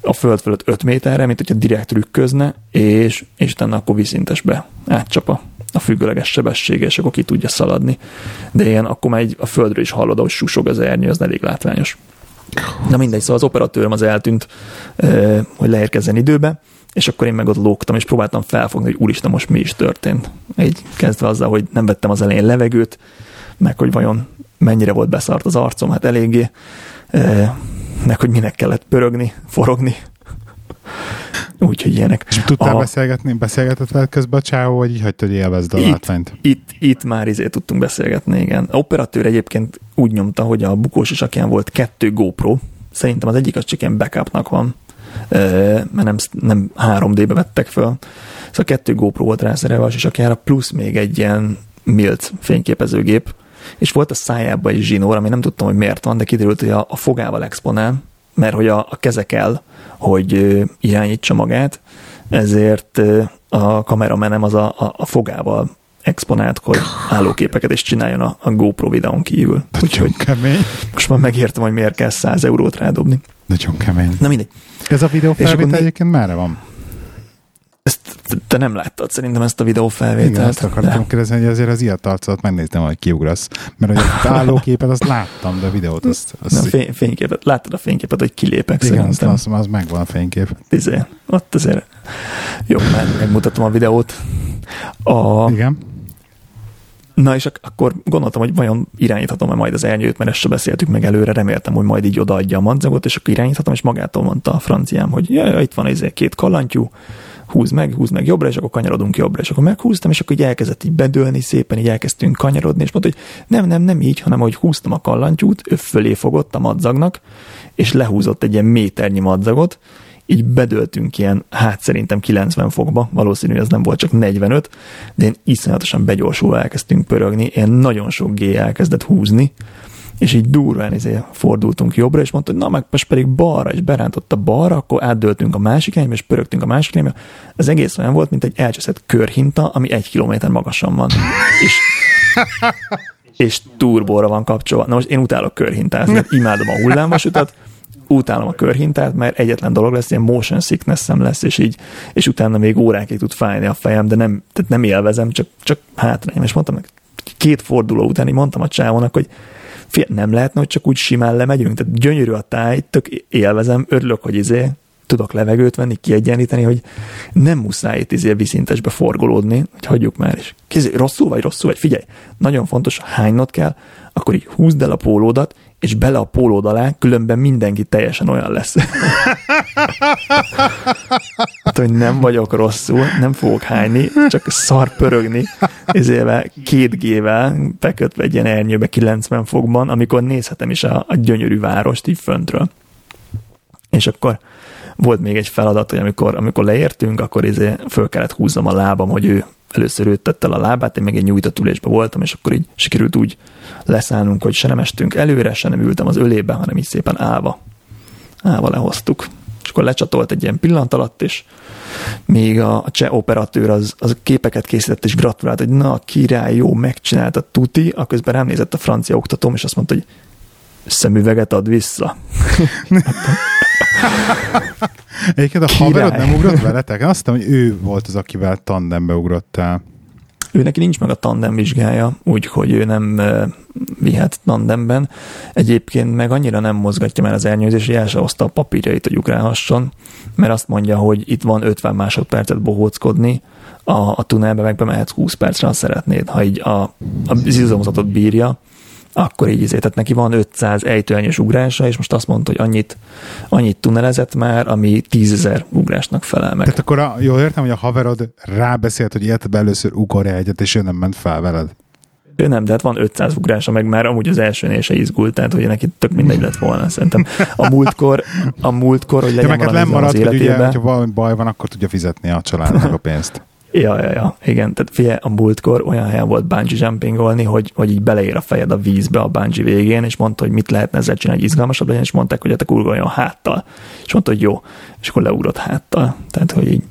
a föld fölött 5 méterre, mint hogyha direkt rükközne, és, és utána akkor viszintesbe átcsapa a függőleges sebessége, és akkor ki tudja szaladni. De ilyen akkor már egy, a földről is hallod, hogy susog az ernyő, az elég látványos. Na mindegy, szóval az operatőröm az eltűnt, hogy leérkezzen időbe, és akkor én meg ott lógtam, és próbáltam felfogni, hogy úristen, most mi is történt. Egy kezdve azzal, hogy nem vettem az elején levegőt, meg hogy vajon mennyire volt beszart az arcom, hát eléggé, e, meg hogy minek kellett pörögni, forogni. Úgyhogy ilyenek.
És tudtál a... beszélgetni, beszélgetett veled közben a csávó, vagy így hagytad, hogy élvezd a itt, látványt?
Itt, itt már izé tudtunk beszélgetni, igen. A operatőr egyébként úgy nyomta, hogy a bukós isakján volt kettő GoPro, szerintem az egyik az csak ilyen backupnak van, mert nem, nem 3D-be vettek föl. Szóval kettő GoPro volt rászerelve a sisakjára, plusz még egy ilyen milt fényképezőgép, és volt a szájában egy zsinór, ami nem tudtam, hogy miért van, de kiderült, hogy a, a fogával exponál, mert hogy a, a keze kell, hogy irányítsa magát, ezért a kameramenem az a, a, a fogával exponált, hogy állóképeket is csináljon a, a GoPro videón kívül.
Úgyhogy kemény.
Most már megértem, hogy miért kell 100 eurót rádobni.
Nagyon kemény.
Na mindegy.
Ez a videó felvétel egyébként merre van?
Ezt te, nem láttad szerintem ezt a videófelvételt. Igen,
azt akartam de... kérdezni, hogy azért az ilyet arcot megnéztem, hogy kiugrasz. Mert hogy a állóképet azt láttam, de a videót azt... azt
nem, fény, fényképet, láttad a fényképet, hogy kilépek
Igen, szerintem. Az, az, az megvan a fénykép.
Izé, ott azért jó, mert megmutatom a videót. A,
Igen.
Na és ak- akkor gondoltam, hogy vajon irányíthatom-e majd az elnyőt, mert ezt se beszéltük meg előre, reméltem, hogy majd így odaadja a madzagot, és akkor irányíthatom, és magától mondta a franciám, hogy ja, ja itt van ez két kalantyú, húz meg, húz meg jobbra, és akkor kanyarodunk jobbra, és akkor meghúztam, és akkor így elkezdett így bedőlni szépen, így elkezdtünk kanyarodni, és mondta, hogy nem, nem, nem így, hanem hogy húztam a kallantyút, ő fölé fogott a madzagnak, és lehúzott egy ilyen méternyi madzagot, így bedöltünk ilyen, hát szerintem 90 fokba, valószínű ez nem volt csak 45, de én iszonyatosan begyorsulva elkezdtünk pörögni, én nagyon sok G elkezdett húzni, és így durván izé fordultunk jobbra, és mondta, hogy na meg most pedig balra, és berántotta balra, akkor átdöltünk a másik irányba, és pörögtünk a másik irányba. Az egész olyan volt, mint egy elcseszett körhinta, ami egy kilométer magasan van. és és turbóra van kapcsolva. Na most én utálok körhintázni, imádom a hullámvasutat, utálom a körhintát, mert egyetlen dolog lesz, ilyen motion sickness lesz, és így, és utána még órákig tud fájni a fejem, de nem, tehát nem élvezem, csak, csak hátrányom. És mondtam, két forduló után így mondtam a csávónak, hogy fél, nem lehetne, hogy csak úgy simán lemegyünk, tehát gyönyörű a táj, tök élvezem, örülök, hogy izé, tudok levegőt venni, kiegyenlíteni, hogy nem muszáj itt izé viszintesbe forgolódni, hogy hagyjuk már is. Kézé, rosszul vagy, rosszul vagy, figyelj, nagyon fontos, hánynod kell, akkor így húzd el a pólódat, és bele a pólód alá, különben mindenki teljesen olyan lesz. hát, hogy nem vagyok rosszul, nem fogok hányni, csak szar pörögni, ezért két gével bekötve egy ilyen ernyőbe 90 fokban, amikor nézhetem is a, a gyönyörű várost így föntről. És akkor volt még egy feladat, hogy amikor, amikor leértünk, akkor izé föl kellett húznom a lábam, hogy ő először őt tette a lábát, én meg egy nyújtott ülésbe voltam, és akkor így sikerült úgy leszállnunk, hogy se nem estünk előre, se nem ültem az ölébe, hanem így szépen állva. Állva lehoztuk. És akkor lecsatolt egy ilyen pillanat alatt, és még a, a cseh operatőr az, az képeket készített, és gratulált, hogy na, király, jó, megcsinálta tuti, a közben rám nézett a francia oktatóm, és azt mondta, hogy szemüveget ad vissza.
Egyébként a Király. haverod nem ugrott veletek? Azt hiszem, hogy ő volt az, akivel tandembe ugrottál.
Ő neki nincs meg a tandem vizsgája, úgyhogy ő nem vihet tandemben. Egyébként meg annyira nem mozgatja már az ernyőzés, hogy el se hozta a papírjait, hogy ugrálhasson, mert azt mondja, hogy itt van 50 másodpercet bohóckodni, a, a tunelbe meg bemehetsz 20 percre, ha szeretnéd, ha így a, a izomzatot bírja, akkor így izé, tehát neki van 500 ejtőanyos ugrása, és most azt mondta, hogy annyit, annyit tunelezett már, ami 10.000 ugrásnak felel meg.
Tehát akkor a, jól értem, hogy a haverod rábeszélt, hogy életben először ugor egyet, és ő nem ment fel veled.
Ő nem, de hát van 500 ugrása, meg már amúgy az elsőnél se izgult, tehát hogy neki tök mindegy lett volna, szerintem. A múltkor, a múltkor hogy legyen
ja, valami marad, az életében. Hogy ugye, hogyha valami baj van, akkor tudja fizetni a családnak a pénzt.
Ja, ja, ja, igen, tehát fie, a múltkor olyan helyen volt bungee jumpingolni, hogy, hogy így beleér a fejed a vízbe a bungee végén, és mondta, hogy mit lehetne ezzel csinálni, hogy izgalmasabb legyen, és mondták, hogy hát urgoljon háttal. És mondta, hogy jó, és akkor leugrott háttal. Tehát, hogy így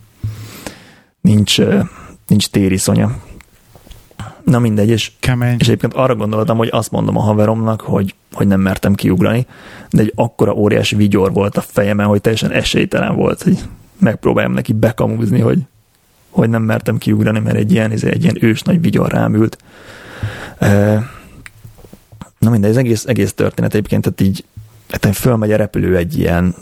nincs, nincs tériszonya. Na mindegy, és,
Kemény.
és egyébként arra gondoltam, hogy azt mondom a haveromnak, hogy, hogy nem mertem kiugrani, de egy akkora óriási vigyor volt a fejemen, hogy teljesen esélytelen volt, hogy megpróbáljam neki bekamúzni, hogy hogy nem mertem kiugrani, mert egy ilyen, egy ilyen ős nagy vigyor rám ült. Na mindegy, az egész, egész történet egyébként, tehát így hát fölmegy a repülő egy ilyen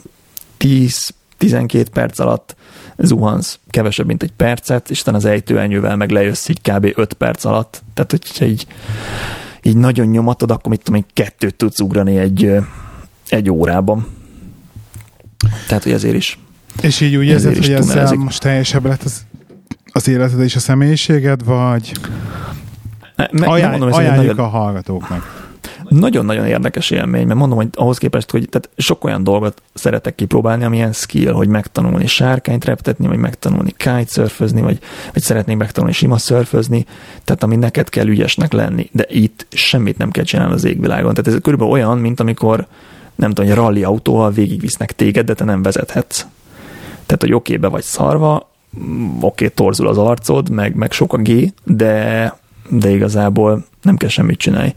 10-12 perc alatt, zuhansz kevesebb, mint egy percet, és az ejtőelnyővel meg lejössz így kb. 5 perc alatt. Tehát, hogyha így, így nagyon nyomatod, akkor mit tudom én, kettőt tudsz ugrani egy, egy órában. Tehát, hogy ezért is.
És így úgy érzed, hogy ezzel most teljesebb lett az az életed és a személyiséged, vagy
Me, Ajánl, mondom,
ajánljuk nagyon, a hallgatóknak.
Nagyon-nagyon érdekes élmény, mert mondom, hogy ahhoz képest, hogy tehát sok olyan dolgot szeretek kipróbálni, amilyen skill, hogy megtanulni sárkányt reptetni, vagy megtanulni kitesurfözni, vagy, vagy szeretnék megtanulni sima szörfözni, tehát ami neked kell ügyesnek lenni, de itt semmit nem kell csinálni az égvilágon. Tehát ez körülbelül olyan, mint amikor nem tudom, hogy rally autóval végigvisznek téged, de te nem vezethetsz. Tehát, hogy oké, okay, be vagy szarva, oké, okay, torzul az arcod, meg, meg sok a G, de, de igazából nem kell semmit csinálni.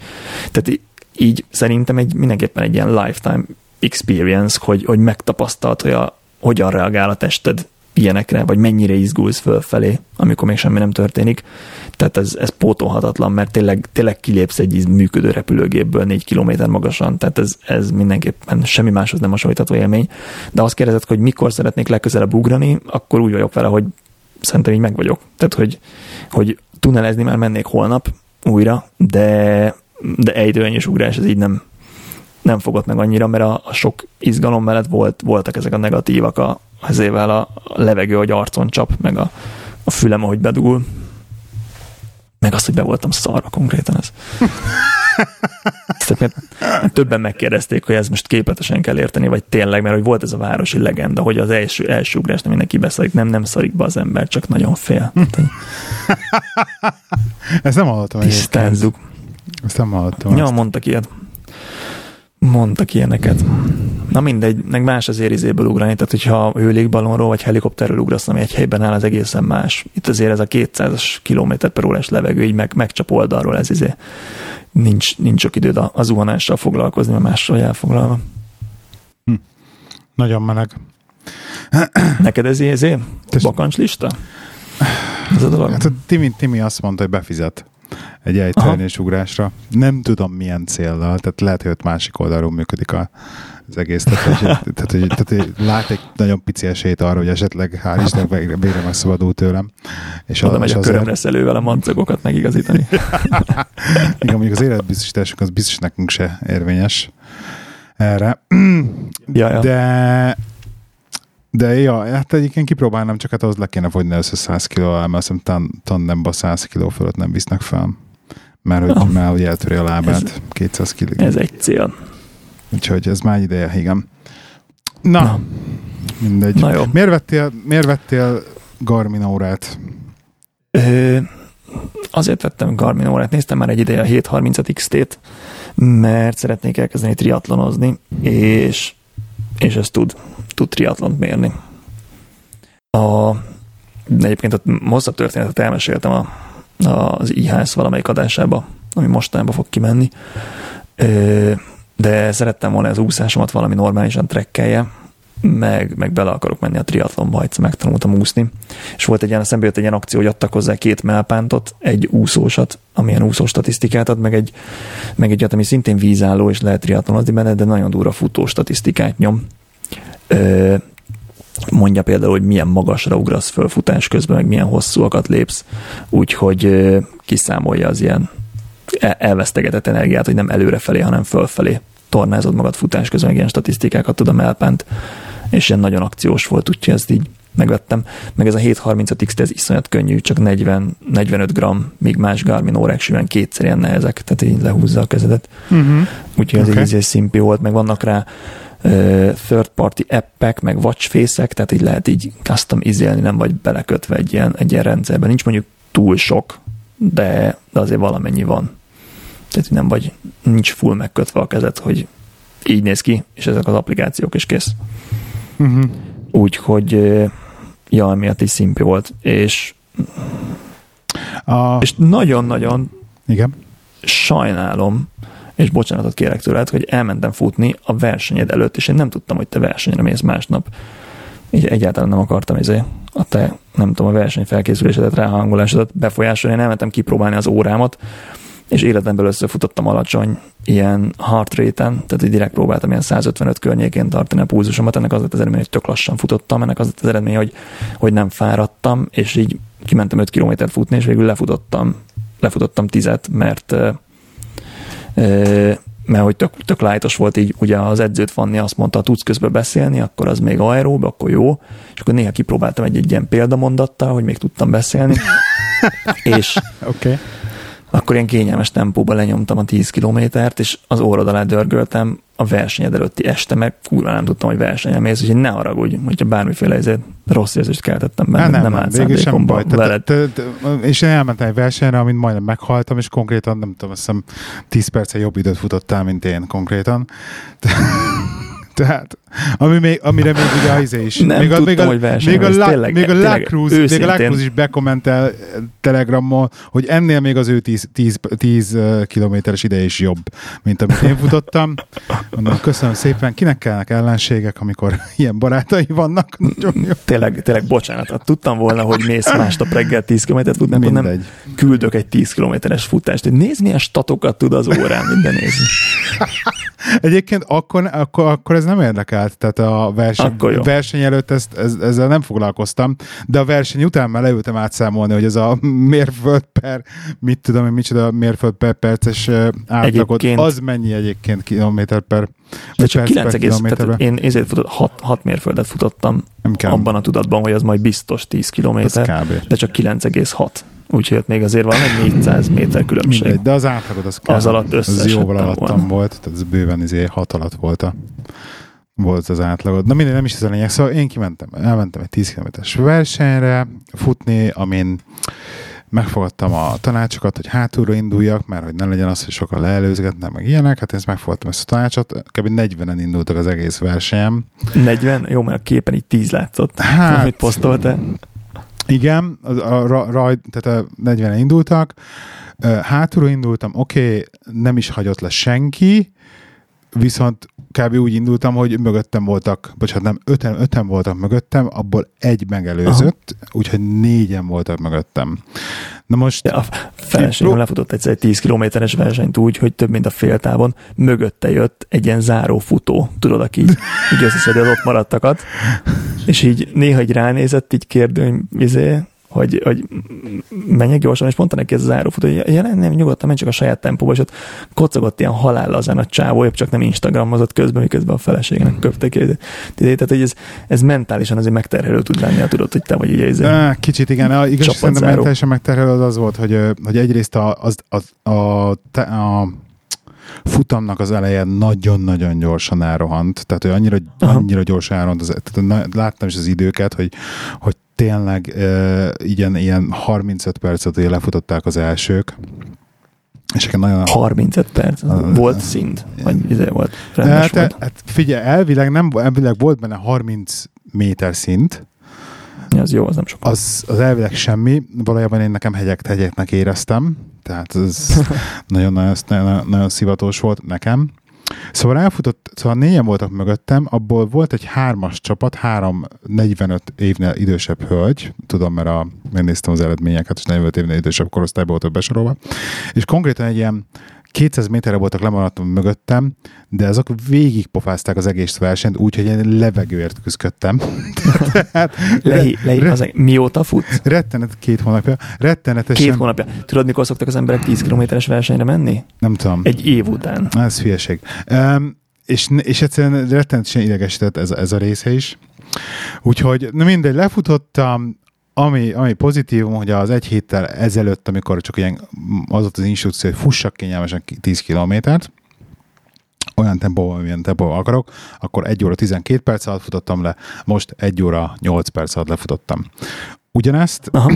Tehát így szerintem egy, mindenképpen egy ilyen lifetime experience, hogy, hogy megtapasztalt, hogy a, hogyan reagál a tested ilyenekre, vagy mennyire izgulsz fölfelé, amikor még semmi nem történik. Tehát ez, ez pótolhatatlan, mert tényleg, tényleg kilépsz egy működő repülőgépből négy kilométer magasan, tehát ez, ez mindenképpen semmi máshoz nem hasonlítható élmény. De azt kérdezed, hogy mikor szeretnék legközelebb ugrani, akkor úgy vagyok vele, hogy szerintem így meg vagyok. Tehát, hogy, hogy tunelezni már mennék holnap újra, de, de ejtőenyős ugrás ez így nem, nem fogott meg annyira, mert a, a sok izgalom mellett volt, voltak ezek a negatívak, a, ezével a, levegő, hogy arcon csap, meg a, a fülem, ahogy bedugul. Meg azt, hogy be voltam szarva konkrétan ez. Ezt, többen megkérdezték, hogy ez most képletesen kell érteni, vagy tényleg, mert hogy volt ez a városi legenda, hogy az első, első ugrás nem mindenki beszarik, nem, nem szarik be az ember, csak nagyon fél.
Ezt nem hallottam.
Tisztázzuk.
Ezt nem hallottam.
Ja, mondtak ilyet. Mondtak ilyeneket. Na mindegy, meg más az érizéből ugrani, tehát hogyha hőlégballonról vagy helikopterről ugrasz, ami egy helyben áll, az egészen más. Itt azért ez a 200 km per órás levegő így meg, megcsap oldalról, ez izé. Nincs, nincs sok időd a, a zuhanással foglalkozni, mert mással elfoglalva.
Hm. Nagyon meleg.
Neked ez izé? Bakancslista?
Ez a dolog? Hát a Timi, Timi azt mondta, hogy befizet egy ejtőernyős ugrásra. Nem tudom milyen céllal, tehát lehet, hogy ott másik oldalról működik a, az egész. Tehát, hogy, tehát, hogy, tehát, hogy lát egy nagyon pici esélyt arra, hogy esetleg hál' Isten végre, végre megszabadul tőlem.
És Oda megy a körömre szelővel a mancagokat megigazítani.
Igen, mondjuk az életbiztosítások az biztos nekünk se érvényes erre.
Ja, ja.
De de ja, hát egyébként kipróbálnám, csak hát ahhoz le kéne fogyni először 100 kiló, mert azt hiszem tandemba 100 kiló fölött nem visznek fel. Mert hogy, oh. már hogy eltöri a lábát ez, 200 kiló.
Ez egy cél.
Úgyhogy ez már ideje, igen. Na, Na. mindegy. Na jó. Miért vettél, miért vettél Garmin órát?
Ö, azért vettem Garmin órát, néztem már egy ideje a 730 XT-t, mert szeretnék elkezdeni triatlonozni, és, és ez tud tud triatlont mérni. A, egyébként a hosszabb történetet elmeséltem a, a, az IHS valamelyik adásába, ami mostanában fog kimenni, de szerettem volna az úszásomat valami normálisan trekkelje, meg, meg bele akarok menni a triatlonba, egyszer megtanultam úszni. És volt egy ilyen, szembe jött egy ilyen akció, hogy adtak hozzá két melpántot, egy úszósat, amilyen úszó statisztikát ad, meg egy, meg egy ami szintén vízálló, és lehet triatlonozni benne, de nagyon durva futó statisztikát nyom. Mondja például, hogy milyen magasra ugrasz föl futás közben, meg milyen hosszúakat lépsz, úgyhogy kiszámolja az ilyen elvesztegetett energiát, hogy nem előrefelé, hanem fölfelé tornázod magad futás közben, ilyen statisztikákat tudom elpánt, és ilyen nagyon akciós volt, úgyhogy ezt így megvettem. Meg ez a 735 x ez iszonyat könnyű, csak 40, 45 gram, míg más Garmin órák simán kétszer ilyen nehezek, tehát így lehúzza a kezedet. Uh-huh. Úgyhogy okay. ez egy szimpi volt, meg vannak rá third party appek, meg watchfészek, tehát így lehet így custom izélni, nem vagy belekötve egy ilyen, egy ilyen rendszerben. Nincs mondjuk túl sok, de, de azért valamennyi van. Tehát nem vagy, nincs full megkötve a kezed, hogy így néz ki, és ezek az applikációk is kész. Uh-huh. Úgyhogy ja, emiatt is szimpi volt, és a... és nagyon-nagyon
igen.
sajnálom, és bocsánatot kérek tőled, hogy elmentem futni a versenyed előtt, és én nem tudtam, hogy te versenyre mész másnap. Így egyáltalán nem akartam izé, a te, nem tudom, a verseny felkészülésedet, ráhangolásodat befolyásolni, én elmentem kipróbálni az órámat, és életemben először futottam alacsony ilyen heart rate-en, tehát így direkt próbáltam ilyen 155 környékén tartani a pulzusomat, ennek az lett az eredmény, hogy tök lassan futottam, ennek az lett az eredmény, hogy, hogy nem fáradtam, és így kimentem 5 kilométert futni, és végül lefutottam, lefutottam tizet, mert mert hogy tök, tök lájtos volt így, ugye az edzőt vanni azt mondta, tudsz közben beszélni, akkor az még aerób, akkor jó, és akkor néha kipróbáltam egy, egy ilyen példamondattal, hogy még tudtam beszélni, és
okay
akkor ilyen kényelmes tempóban lenyomtam a 10 kilométert, és az órad alá dörgöltem a versenyed előtti este, meg kurva nem tudtam, hogy versenyem mész, úgyhogy ne haragudj, hogyha bármiféle ezért rossz érzést keltettem benne, nem, nem, nem állt sem baj. Te, te,
te, és én elmentem egy versenyre, amint majdnem meghaltam, és konkrétan, nem tudom, azt hiszem 10 perccel jobb időt futottál, mint én konkrétan. Tehát Ami még, amire még ugye az izé is.
Nem
még
a, tudtam, még a, hogy
még a, la, tényleg, még a Lacruz, még a Lacruz is bekommentel Telegramon, hogy ennél még az ő 10, 10, 10 kilométeres ideje is jobb, mint amit én futottam. Mondom, köszönöm szépen. Kinek kellnek ellenségek, amikor ilyen barátai vannak?
tényleg, tényleg bocsánat. Ha tudtam volna, hogy mész másnap reggel 10 kilométert futni, akkor nem küldök egy 10 kilométeres futást. Nézd, milyen statokat tud az órán minden nézni.
Egyébként akkor, akkor, akkor ez nem érdekelt, tehát a verseny, verseny előtt ezt, ez, ezzel nem foglalkoztam, de a verseny után már leültem átszámolni, hogy ez a mérföld per, mit tudom én, micsoda mérföld per perces átlagot, az mennyi egyébként kilométer per
de csak 9 egész, tehát én ezért futott, 6, 6 mérföldet futottam abban a tudatban, hogy az majd biztos 10 kilométer, de csak 9,6. Úgyhogy még azért van egy 400 méter különbség. Mindegy,
de az átlagod az, az alatt összes. Az jóval alattam volna. volt, tehát ez bőven izé 6 alatt volt a volt az átlagod. Na minden, nem is ez a lényeg. Szóval én kimentem, elmentem egy 10 km-es versenyre futni, amin megfogadtam a tanácsokat, hogy hátulra induljak, mert hogy ne legyen az, hogy sokan leelőzgetnek, meg ilyenek. Hát én megfogadtam ezt a tanácsot. Kb. 40-en indultak az egész versenyem.
40? Jó, mert a képen így 10 látszott, hát, amit posztoltál.
Igen, a, a, a, tehát a 40 indultak, hátulról indultam, oké, okay, nem is hagyott le senki, viszont kb. úgy indultam, hogy mögöttem voltak, bocsánat, nem, öten, öten voltak mögöttem, abból egy megelőzött, Aha. úgyhogy négyen voltak mögöttem.
Na most... Ja, a feleségem pró- lefutott egyszer egy 10 kilométeres versenyt úgy, hogy több mint a féltávon mögötte jött egy ilyen záró futó, tudod, aki így, így összeszedi az ott maradtakat, és így néha így ránézett, így kérdő, izé, hogy, hogy menjek gyorsan, és mondta neki ez az árófutó, hogy ja, nem, nem, nyugodtan, menj csak a saját tempóba, és ott kocogott ilyen halál azán a csávó, épp csak nem Instagramozott közben, miközben a feleségnek köpte ki. Tehát, hogy ez, ez mentálisan azért megterhelő tud lenni, ha tudod, hogy te vagy így ez.
Kicsit igen, a, igaz, szerintem mentálisan megterhelő az az volt, hogy, hogy egyrészt a, az, a, a, a futamnak az eleje nagyon-nagyon gyorsan elrohant, tehát hogy annyira, annyira gyorsan elrohant, az, tehát láttam is az időket, hogy, hogy tényleg uh, ilyen, ilyen 35 percet lefutották az elsők,
és nagyon... 35 perc? Uh, volt szint? Vagy izé volt? Hát, volt?
hát figyelj, elvileg, nem, elvileg volt benne 30 méter szint,
az jó, az nem sok.
Az, az elvileg semmi, valójában én nekem hegyek, hegyeknek éreztem, tehát ez nagyon-nagyon nagyon, nagyon szivatós volt nekem. Szóval elfutott, szóval négyen voltak mögöttem, abból volt egy hármas csapat, három 45 évnél idősebb hölgy, tudom, mert a, megnéztem az eredményeket, és 45 évnél idősebb korosztályba voltak besorolva, és konkrétan egy ilyen 200 méterre voltak lemaradtam mögöttem, de azok végig pofázták az egész versenyt, úgyhogy én levegőért küzdöttem.
Tehát, le, le, re, az, mióta fut?
Rettenet, két hónapja. Rettenetesen.
Két hónapja. Tudod, mikor szoktak az emberek 10 kilométeres versenyre menni?
Nem tudom.
Egy év után.
Ez hülyeség. Um, és, és egyszerűen rettenetesen idegesített ez, ez a része is. Úgyhogy, na mindegy, lefutottam, ami, ami pozitívum, hogy az egy héttel ezelőtt, amikor csak ilyen az volt az instrukció, hogy fussak kényelmesen 10 kilométert, olyan tempóban, milyen tempóban akarok, akkor 1 óra 12 perc alatt futottam le, most 1 óra 8 perc alatt lefutottam. Ugyanezt Aha.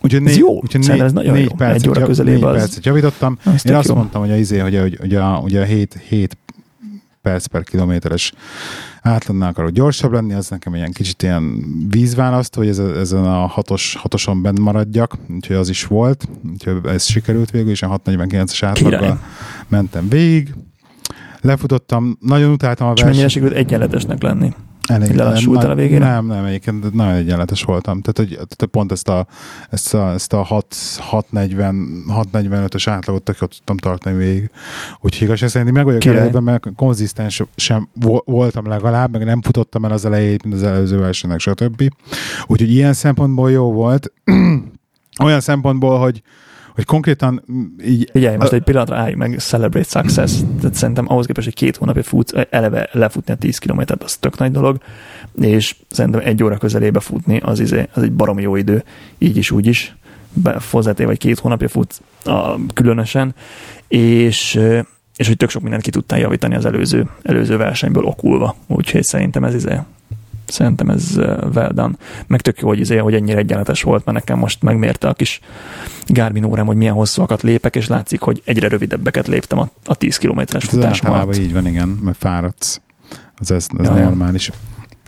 Úgyhogy négy, jó, úgyhogy négy, ez nagyon négy jó. Percet, egy óra
négy az... percet javítottam. Az Én azt jó. mondtam, hogy a, izé, hogy, a, hogy a, ugye a 7, 7 perc per kilométeres átlagnál akarok gyorsabb lenni, az nekem ilyen kicsit ilyen vízválaszt, hogy ez, ezen a hatos, hatoson bent maradjak, úgyhogy az is volt, úgyhogy ez sikerült végül, és a 649-es átlaggal mentem végig. Lefutottam, nagyon utáltam a
versenyt. És mennyire sikerült egyenletesnek lenni? Elég, Lelassultál na, a végére?
Nem, nem, egyébként nagyon egyenletes voltam. Tehát, hogy tehát pont ezt a, ezt a, ezt a 6, 640, 645-ös átlagot tök tudtam tartani végig. Úgyhogy igazság szerint meg vagyok elégedve, mert konzisztens sem voltam legalább, meg nem futottam el az elejét, mint az előző versenynek, stb. Úgyhogy ilyen szempontból jó volt. Olyan szempontból, hogy, hogy konkrétan így...
Figyelj, most egy pillanatra állj meg, celebrate success. Tehát szerintem ahhoz képest, hogy két hónapja futsz, eleve lefutni a 10 kilométert, az tök nagy dolog, és szerintem egy óra közelébe futni, az, izé, az egy baromi jó idő, így is, úgy is. Hozzáté vagy két hónapja futsz a, különösen, és és hogy tök sok mindent ki tudtál javítani az előző, előző versenyből okulva. Úgyhogy szerintem ez izé Szerintem ez well done. Meg tök jó, hogy, izé, hogy ennyire egyenletes volt, mert nekem most megmérte a kis Garmin órám, hogy milyen hosszúakat lépek, és látszik, hogy egyre rövidebbeket léptem a, a 10 kilométeres futás
alatt. így van, igen, mert fáradsz Az ez, ez ja, normális.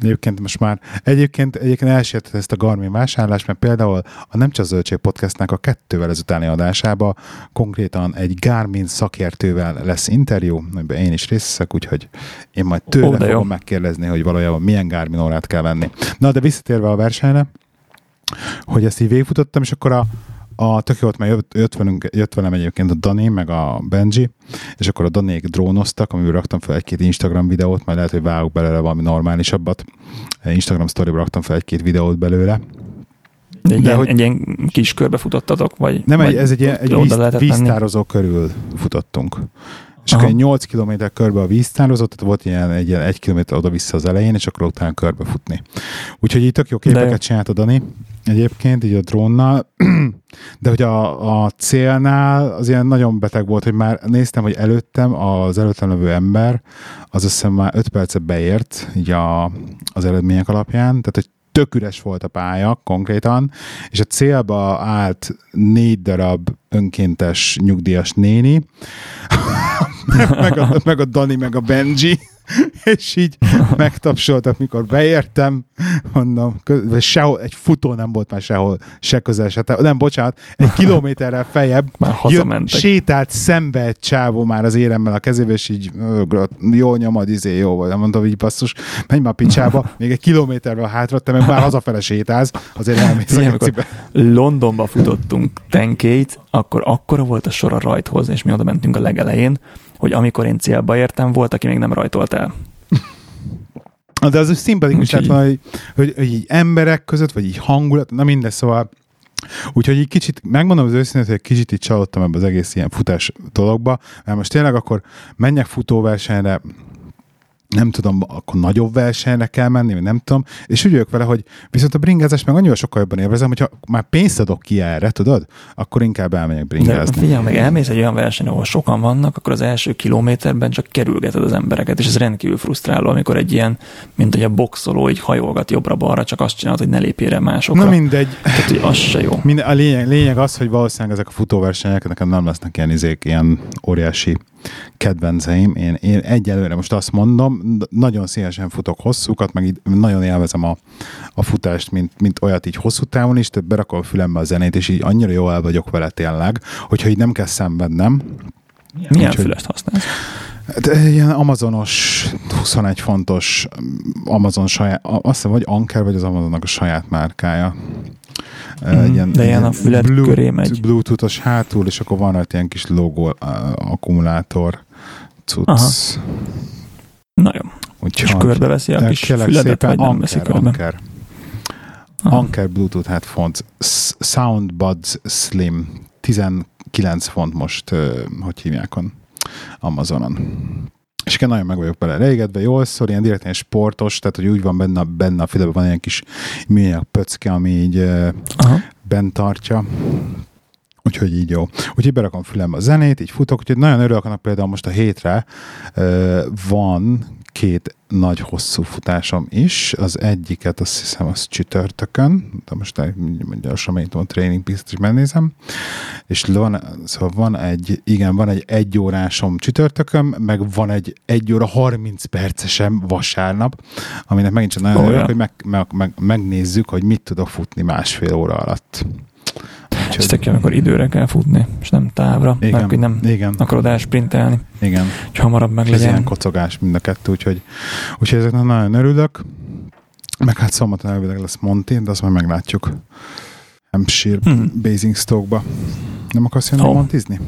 Egyébként most már, egyébként, egyébként elsértett ezt a Garmin vásárlást, mert például a Nem Csak Zöldség podcastnak a kettővel ezutáni adásába konkrétan egy Garmin szakértővel lesz interjú, amiben én is részt veszek, úgyhogy én majd tőle oh, fogom jó. megkérdezni, hogy valójában milyen Garmin órát kell venni. Na, de visszatérve a versenyre, hogy ezt így végigfutottam, és akkor a, a tök jó volt, mert jött, velünk, jött velem egyébként a Dani, meg a Benji, és akkor a Danék drónoztak, amiből raktam fel egy-két Instagram videót, majd lehet, hogy vágok belőle valami normálisabbat. Instagram story raktam fel egy-két videót belőle.
De egy, De, ilyen, hogy, egy ilyen kis körbe futottatok? Vagy,
nem,
vagy
ez egy, ilyen, egy víz, víztározó körül futottunk. És Aha. akkor 8 km körbe a víztározó, tehát volt ilyen egy, egy kilométer oda-vissza az elején, és akkor utána körbe futni. Úgyhogy így tök jó képeket csinált a Dani egyébként, így a drónnal, de hogy a, a célnál az ilyen nagyon beteg volt, hogy már néztem, hogy előttem az előttem levő ember, az azt hiszem már 5 percet beért így a, az eredmények alapján, tehát hogy tök üres volt a pálya konkrétan, és a célba állt négy darab önkéntes nyugdíjas néni, meg, a, meg a Dani, meg a Benji, és így megtapsoltak, mikor beértem, mondom, sehol, egy futó nem volt már sehol, se közel, se nem, bocsánat, egy kilométerrel fejebb,
már
jön, sétált szembe egy csávó már az éremmel a kezébe, és így jó nyomad, izé, jó vagy, mondtam, így basszus, menj már picsába, még egy kilométerrel hátra, te meg már hazafele sétálsz, azért elmész a
Londonba futottunk tenkét, akkor akkora volt a sor a rajthoz, és mi oda mentünk a legelején, hogy amikor én célba értem, volt, aki még nem rajtolt el.
De az szimpatikus lett volna, hogy, hogy, hogy így emberek között, vagy így hangulat, na minden, szóval Úgyhogy így kicsit, megmondom az őszintét, hogy kicsit így csalódtam ebbe az egész ilyen futás dologba, mert most tényleg akkor menjek futóversenyre, nem tudom, akkor nagyobb versenyre kell menni, vagy nem tudom, és úgy vele, hogy viszont a bringázás meg annyira sokkal jobban élvezem, hogyha már pénzt adok ki erre, tudod, akkor inkább elmegyek bringázni.
De figyelj meg, elmész egy olyan verseny, ahol sokan vannak, akkor az első kilométerben csak kerülgeted az embereket, és ez rendkívül frusztráló, amikor egy ilyen, mint hogy a boxoló így hajolgat jobbra-balra, csak azt csinálod, hogy ne lépjére másokra.
Na mindegy.
Tehát, hogy az se jó.
Minden, a lényeg, lényeg az, hogy valószínűleg ezek a futóversenyek nekem nem lesznek ilyen izék, ilyen óriási kedvenceim. Én, én egyelőre most azt mondom, nagyon szívesen futok hosszúkat, meg így nagyon élvezem a, a futást, mint, mint olyat így hosszú távon is, tehát berakom a fülembe a zenét, és így annyira jól el vagyok vele tényleg, hogyha így nem kell szenvednem.
Milyen Úgy, fülest használsz?
De ilyen Amazonos, 21 fontos Amazon saját, azt hiszem, vagy Anker, vagy az Amazonnak a saját márkája.
Mm, ilyen, de ilyen a fület Bluetooth, köré megy.
Bluetooth-os hátul, és akkor van rajta ilyen kis logó akkumulátor cucc. Aha.
Na jó. Úgyhogy és körbeveszi a kis füledet, szépen, vagy nem Anker, veszi körbe? Anker.
Anker Bluetooth headphones, Soundbuds Slim, 19 font most, hogy hívják on Amazonon. És igen, nagyon meg vagyok bele elégedve, jól szól, ilyen direkt sportos, tehát hogy úgy van benne, benne a fülebe, van ilyen kis műanyag pöcke, ami így Aha. bent tartja. Úgyhogy így jó. Úgyhogy berakom fülembe a zenét, így futok, úgyhogy nagyon örülök annak például most a hétre van két nagy hosszú futásom is. Az egyiket azt hiszem az csütörtökön, de most gyorsan még a training biztos megnézem. És van, szóval van egy, igen, van egy egy órásom csütörtökön, meg van egy egy óra 30 percesem vasárnap, aminek megint csak nagyon örülök, hogy meg, meg, meg, megnézzük, hogy mit tudok futni másfél óra alatt.
Úgyhogy... Ezt amikor időre kell futni, és nem távra, igen, mert hogy nem igen. akarod elsprintelni.
Igen.
Hogy hamarabb meg legyen. Ez
ilyen kocogás mind a kettő, úgyhogy, úgyhogy ezeknek nagyon örülök. Meg hát szombaton elvileg lesz Monti, de azt majd meglátjuk. Hampshire hmm. Basingstoke-ba. Nem akarsz jönni oh. montizni?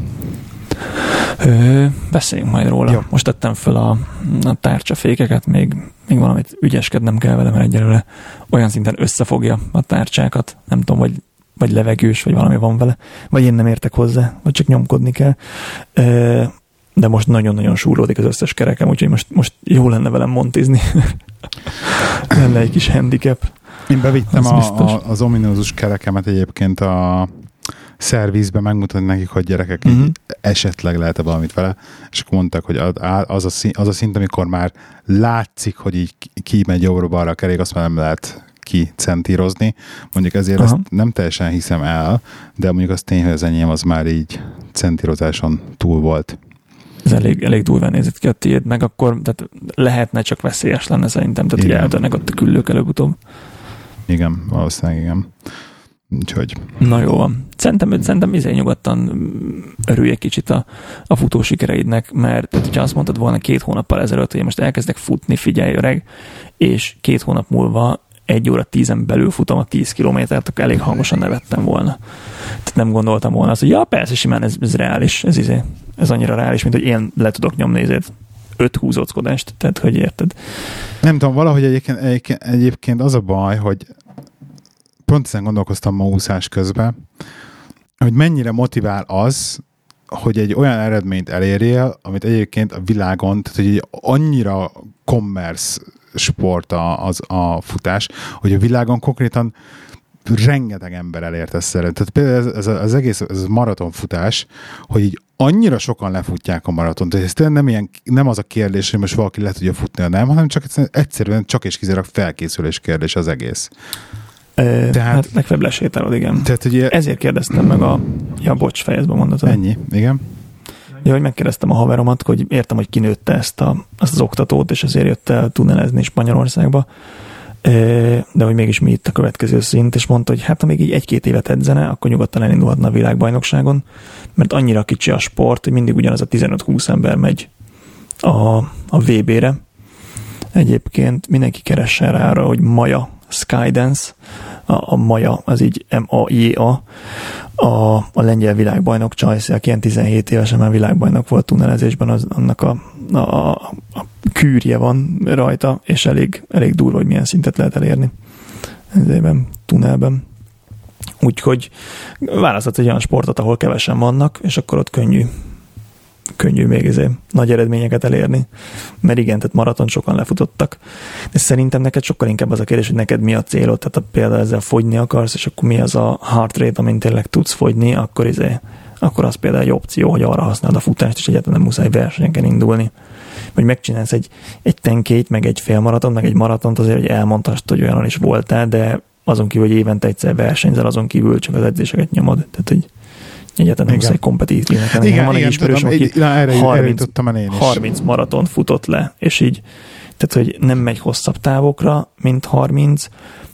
Ö, beszéljünk majd róla. Jó. Most tettem fel a, a tárcsafékeket, még, még valamit ügyeskednem kell vele, mert egyelőre olyan szinten összefogja a tárcsákat. Nem tudom, hogy vagy levegős, vagy valami van vele, vagy én nem értek hozzá, vagy csak nyomkodni kell. De most nagyon-nagyon súrlódik az összes kerekem, úgyhogy most, most jó lenne velem montizni. lenne egy kis handicap.
Én bevittem az, a, a, az ominózus kerekemet egyébként a szervizbe megmutatni nekik, hogy gyerekek, uh-huh. esetleg lehet-e valamit vele, és akkor mondták, hogy az a, szint, az a szint, amikor már látszik, hogy így kimegy jobbra-balra a kerék, azt már nem lehet kicentírozni. Mondjuk ezért Aha. ezt nem teljesen hiszem el, de mondjuk az tény, hogy az enyém az már így centírozáson túl volt.
Ez elég, elég durván nézett ki a tiéd, meg akkor tehát lehetne, csak veszélyes lenne szerintem, tehát hogy eltörnek ott a küllők előbb-utóbb.
Igen, valószínűleg igen. Úgyhogy.
Na jó van. Szerintem, szerintem izé nyugodtan örülj egy kicsit a, a futó sikereidnek, mert tehát, hogyha azt mondtad volna két hónappal ezelőtt, hogy most elkezdek futni, figyelj öreg, és két hónap múlva egy óra tízen belül futom a tíz kilométert, akkor elég hangosan nevettem volna. Tehát nem gondoltam volna azt, hogy ja, persze, simán ez, ez reális, ez izé, ez annyira reális, mint hogy én le tudok nyomni ezért öt húzóckodást, tehát hogy érted?
Nem tudom, valahogy egyébként, egyébként az a baj, hogy pont ezen gondolkoztam ma úszás közben, hogy mennyire motivál az, hogy egy olyan eredményt elérjél, amit egyébként a világon, tehát hogy egy annyira commerce sport a, az a futás, hogy a világon konkrétan rengeteg ember elért ezt szeret. Tehát például ez, ez, az egész ez maratonfutás, hogy így annyira sokan lefutják a maratont, hogy ez nem, ilyen, nem az a kérdés, hogy most valaki le tudja futni, nem, hanem csak egyszerűen csak és kizárólag felkészülés kérdés az egész.
E, tehát, hát legfeljebb lesétálod, igen.
Tehát, ugye,
Ezért kérdeztem meg a... Ja, bocs, fejezbe mondatod.
Ennyi, igen.
Ja, hogy megkérdeztem a haveromat, hogy értem, hogy kinőtte ezt a, azt az oktatót, és ezért jött el tunnelezni Spanyolországba, de hogy mégis mi itt a következő szint, és mondta, hogy hát ha még így egy-két évet edzene, akkor nyugodtan elindulhatna a világbajnokságon, mert annyira kicsi a sport, hogy mindig ugyanaz a 15-20 ember megy a, a VB-re. Egyébként mindenki keressen rá arra, hogy Maja Skydance, a, a Maja, az így M-A-J-A, a, a lengyel világbajnok Csajci, aki ilyen 17 évesen már világbajnok volt tunnelezésben, az, annak a, a, a kűrje van rajta, és elég, elég durva, hogy milyen szintet lehet elérni ezében, tunnelben. Úgyhogy választhat egy olyan sportot, ahol kevesen vannak, és akkor ott könnyű könnyű még ezért nagy eredményeket elérni. Mert igen, tehát maraton sokan lefutottak. De szerintem neked sokkal inkább az a kérdés, hogy neked mi a célod. Tehát ha például ezzel fogyni akarsz, és akkor mi az a heart rate, amin tényleg tudsz fogyni, akkor izé, akkor az például egy opció, hogy arra használod a futást, és egyáltalán nem muszáj versenyeken indulni. Vagy megcsinálsz egy, egy tenkét, meg egy félmaraton, meg egy maratont azért, hogy elmondhast, hogy olyan is voltál, de azon kívül, hogy évente egyszer versenyzel, azon kívül csak az edzéseket nyomod. Tehát, hogy Egyáltalán nem muszáj kompetitívnek lenni.
Igen, van igen, egy ismerős, tudom, aki na, erre, 30, erre én is.
30 maraton futott le, és így, tehát, hogy nem megy hosszabb távokra, mint 30,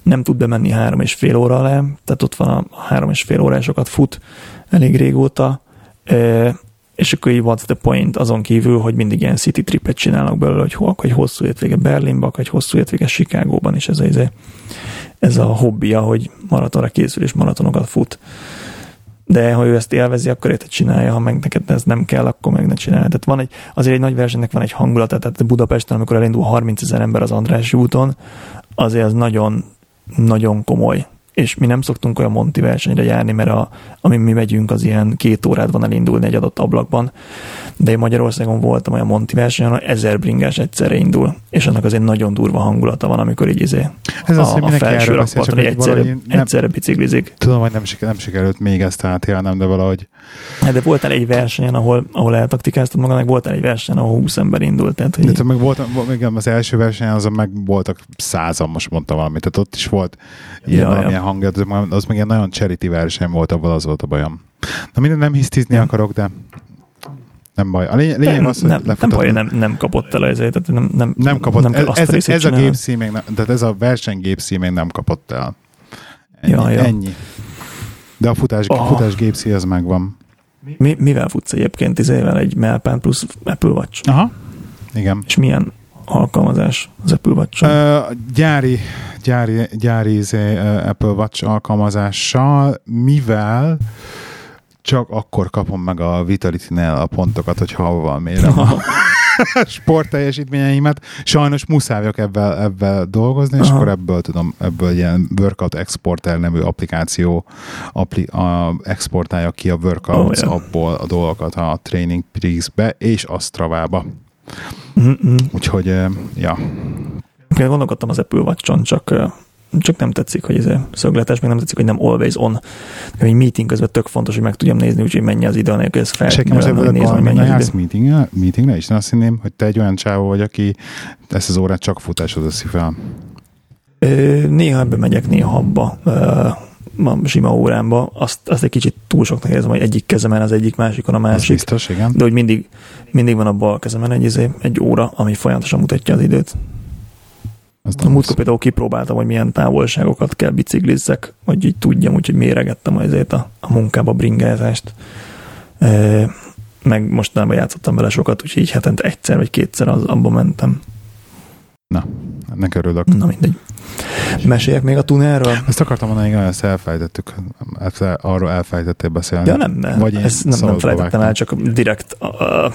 nem tud bemenni három és fél óra le, tehát ott van a három és fél órásokat fut elég régóta, és akkor így what's the point azon kívül, hogy mindig ilyen city tripet csinálnak belőle, hogy hol, hogy hosszú hétvége Berlinban, vagy hosszú hétvége Chicagóban is ez a, ez a hobbija, hogy maratonra készül és maratonokat fut de ha ő ezt élvezi, akkor érted csinálja, ha meg neked ez nem kell, akkor meg ne csinálja. Tehát van egy, azért egy nagy versenynek van egy hangulata, tehát Budapesten, amikor elindul 30 ezer ember az András úton, azért az nagyon, nagyon komoly és mi nem szoktunk olyan Monti versenyre járni, mert a, ami mi megyünk, az ilyen két órát van elindulni egy adott ablakban, de én Magyarországon voltam olyan Monti versenyen, ahol ezer bringás egyszerre indul, és annak azért nagyon durva hangulata van, amikor így izé
Ez a, az, a felső rakparton
egyszerre, nem, egyszerre biciklizik.
Tudom, hogy nem, siker, nem sikerült még ezt átélnem, de valahogy
Hát de voltál egy versenyen, ahol, ahol eltaktikáztad magadnak, voltál egy versenyen, ahol 20 ember indult. Tehát,
hogy... De meg volt, igen, az első versenyen azon meg voltak százan, most mondtam valamit, tehát ott is volt ilyen ja, ja. Hangja, az meg ilyen nagyon charity verseny volt, abban az volt a bajom. Na minden nem hisztizni nem. akarok, de nem baj. A lényeg, lényeg az, hogy
nem, nem baj, nem, nem kapott el ezért, tehát nem, nem,
nem kapott. Nem ez, ez, ez a gépszí még, tehát ez a versenygépszí még nem kapott el. Ennyi. Ja, ja. ennyi. De a futás, oh. futás gépszí az megvan.
Mi, mivel futsz egyébként izével egy Melpen plusz Apple Watch?
Aha, igen.
És milyen alkalmazás az Apple watch
uh, gyári, gyári, gyári izé, uh, Apple Watch alkalmazással, mivel csak akkor kapom meg a Vitality-nél a pontokat, hogy hova mérem a sport teljesítményeimet. Sajnos muszáj vagyok ebben, ebben dolgozni, és Aha. akkor ebből tudom, ebből ilyen Workout Exporter nevű applikáció appli, a, exportálja ki a Workouts oh, yeah. abból a dolgokat a Training Peaks-be és a Strava-ba. Mm-mm. Úgyhogy, ja.
Én gondolkodtam az Apple Watch-on, csak csak nem tetszik, hogy ez szögletes, meg nem tetszik, hogy nem always on. Egy meeting közben tök fontos, hogy meg tudjam nézni, úgyhogy mennyi az idő, anélkül ez fel.
Sekem az hogy nézem, mennyi az idő. Meeting, meetingre is, azt hinném, hogy te egy olyan csávó vagy, aki ezt az órát csak futásod veszi fel.
Néha ebbe megyek, néha abba a sima órámba, azt, azt egy kicsit túl soknak érzem, hogy egyik kezemen az egyik, másikon a másik.
Az biztos, igen.
De hogy mindig, mindig van a bal kezemen egy, izé, egy óra, ami folyamatosan mutatja az időt. Azt a múltkor például kipróbáltam, hogy milyen távolságokat kell biciklizzek, hogy így tudjam, úgyhogy méregettem azért a, a munkába bringázást. E, meg mostanában játszottam vele sokat, úgyhogy így hetente egyszer vagy kétszer az, abban mentem.
Na, ennek örülök.
Na mindegy. Meséljek még a tunerről?
Ezt akartam mondani, hogy ezt elfejtettük. Arról elfejtettél beszélni.
Ja nem, nem. Vagy ezt nem, nem felejtettem el, csak direkt a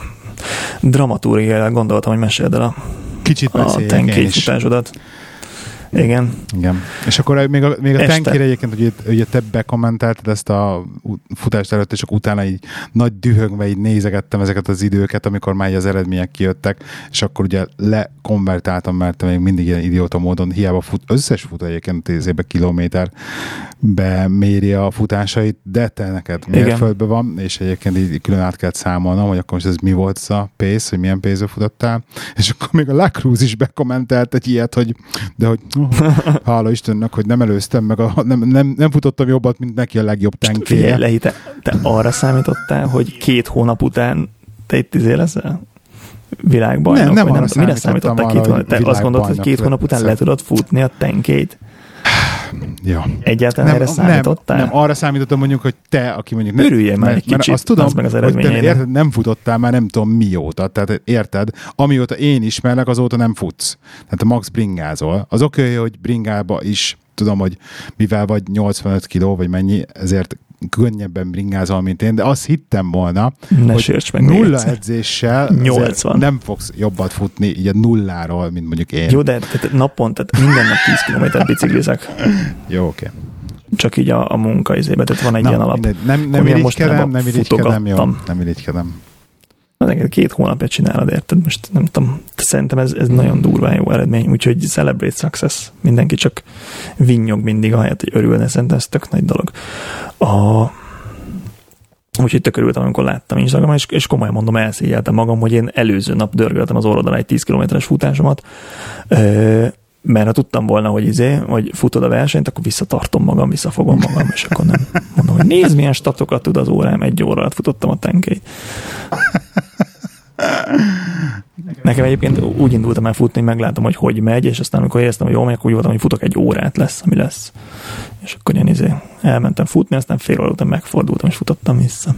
dramaturgiára gondoltam, hogy meséld el a,
Kicsit
a tenkét futásodat. Igen.
Igen. És akkor még a, még a tenkére egyébként, hogy ugye te bekommentáltad ezt a futást előtt, és akkor utána így nagy dühögve így nézegettem ezeket az időket, amikor már az eredmények kijöttek, és akkor ugye lekonvertáltam, mert még mindig ilyen idióta módon hiába fut, összes fut egyébként tíz évben kilométer beméri a futásait, de te neked mérföldben van, és egyébként így külön át kellett számolnom, hogy akkor most ez mi volt az a pace, hogy milyen pace futottál, és akkor még a Lacruz is bekommentelt egy ilyet, hogy de hogy Hála Istennek, hogy nem előztem meg, a, nem, nem, nem futottam jobbat, mint neki a legjobb tenkéje.
Figyelj, te, te arra számítottál, hogy két hónap után te itt izé leszel? világbajnok?
Nem, nem,
nem mire számítottál két hónap? Te azt gondolod, hogy két hónap után le tudod futni a tenkét?
Ja.
Egyáltalán nem, erre számítottál?
Nem, nem, arra számítottam mondjuk, hogy te, aki mondjuk...
Örüljél már egy kicsit, azt tudom, az meg az hogy te
érted, nem futottál már nem tudom mióta, tehát érted, amióta én ismerlek, azóta nem futsz. Tehát a max bringázol. Az oké, okay, hogy bringába is tudom, hogy mivel vagy 85 kiló, vagy mennyi, ezért könnyebben bringázol, mint én, de azt hittem volna,
ne hogy meg
nulla egyszer. edzéssel
80.
nem fogsz jobbat futni így a nulláról, mint mondjuk én.
Jó, de tehát naponta, tehát minden nap 10 km biciklizek.
Jó, oké. Okay.
Csak így a, a munka izébe, tehát van egy Na, ilyen alap.
Nem, nem, nem irigykedem, nem irigykedem, jó, nem irigykedem
neked két hónapja csinálod, érted? Most nem tudom, szerintem ez, ez nagyon durván jó eredmény, úgyhogy celebrate success. Mindenki csak vinnyog mindig, ahelyett, hogy örülne, szerintem ez tök nagy dolog. A, Úgyhogy tök örültem, amikor láttam Instagramon, és, és komolyan mondom, elszégyeltem magam, hogy én előző nap dörgöltem az orrodal egy 10 kilométeres futásomat, mert ha tudtam volna, hogy izé, hogy futod a versenyt, akkor visszatartom magam, visszafogom magam, és akkor nem mondom, hogy nézd, milyen statokat tud az órám, egy óra alatt futottam a tenkét. Nekem egyébként úgy indultam el futni, hogy meglátom, hogy hogy megy, és aztán amikor éreztem, hogy jó akkor úgy voltam, hogy futok egy órát lesz, ami lesz. És akkor én izé elmentem futni, aztán fél óra után megfordultam, és futottam vissza.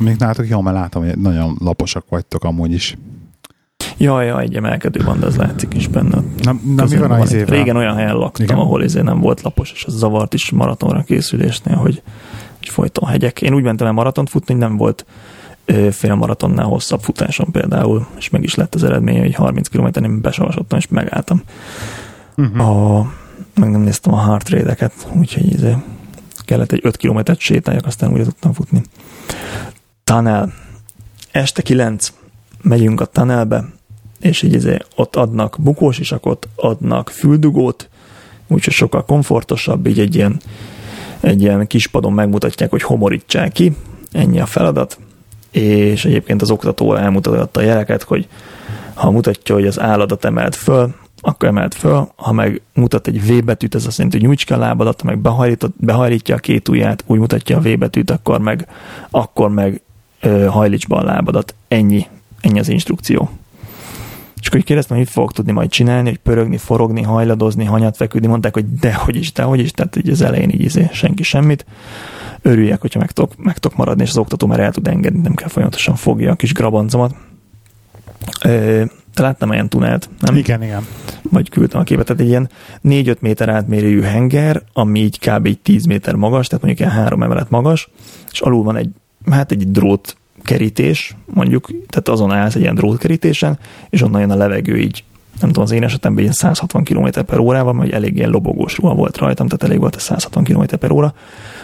Még nálatok jó, mert látom, hogy nagyon laposak vagytok amúgy is.
Jaj, jaj, egy emelkedő van, de az látszik is benne.
Na, na mi van, van az
Régen olyan helyen laktam, Igen. ahol izé nem volt lapos, és az zavart is maratonra készülésnél, hogy, hogy folyton hegyek. Én úgy mentem el maratont futni, hogy nem volt fél maratonnál hosszabb futásom például, és meg is lett az eredmény, hogy 30 km én besavasodtam, és megálltam. Uh-huh. A, meg nem néztem a heart rate-eket, úgyhogy izé, kellett egy 5 kilométert sétáljak, aztán újra tudtam futni. Tunnel. Este 9 megyünk a tunnelbe, és így izé, ott adnak bukós isakot, adnak füldugót, úgyhogy sokkal komfortosabb, így egy ilyen, egy ilyen kis padon megmutatják, hogy homorítsák ki, ennyi a feladat, és egyébként az oktató elmutatta a jeleket, hogy ha mutatja, hogy az álladat emelt föl, akkor emelt föl, ha meg mutat egy V betűt, ez azt jelenti, hogy nyújts ki a lábadat, ha meg behajlítja a két ujját, úgy mutatja a V betűt, akkor meg, akkor meg ö, hajlíts be a lábadat. Ennyi, ennyi az instrukció. És akkor kérdeztem, hogy mit fogok tudni majd csinálni, hogy pörögni, forogni, hajladozni, hanyat feküdni. Mondták, hogy dehogy is, dehogy is, tehát így az elején így izé, senki semmit. Örüljek, hogyha meg tudok, meg tudok maradni, és az oktató már el tud engedni, nem kell folyamatosan fogja a kis grabancomat. Te láttam ilyen tunelt, nem?
Igen, igen.
Vagy küldtem a képet, tehát egy ilyen 4-5 méter átmérőjű henger, ami így kb. 10 méter magas, tehát mondjuk ilyen három emelet magas, és alul van egy, hát egy drót kerítés, mondjuk, tehát azon állsz egy ilyen drótkerítésen, és onnan jön a levegő így, nem tudom, az én esetemben ilyen 160 km per órával, mert elég ilyen lobogós ruha volt rajtam, tehát elég volt a 160 km per óra,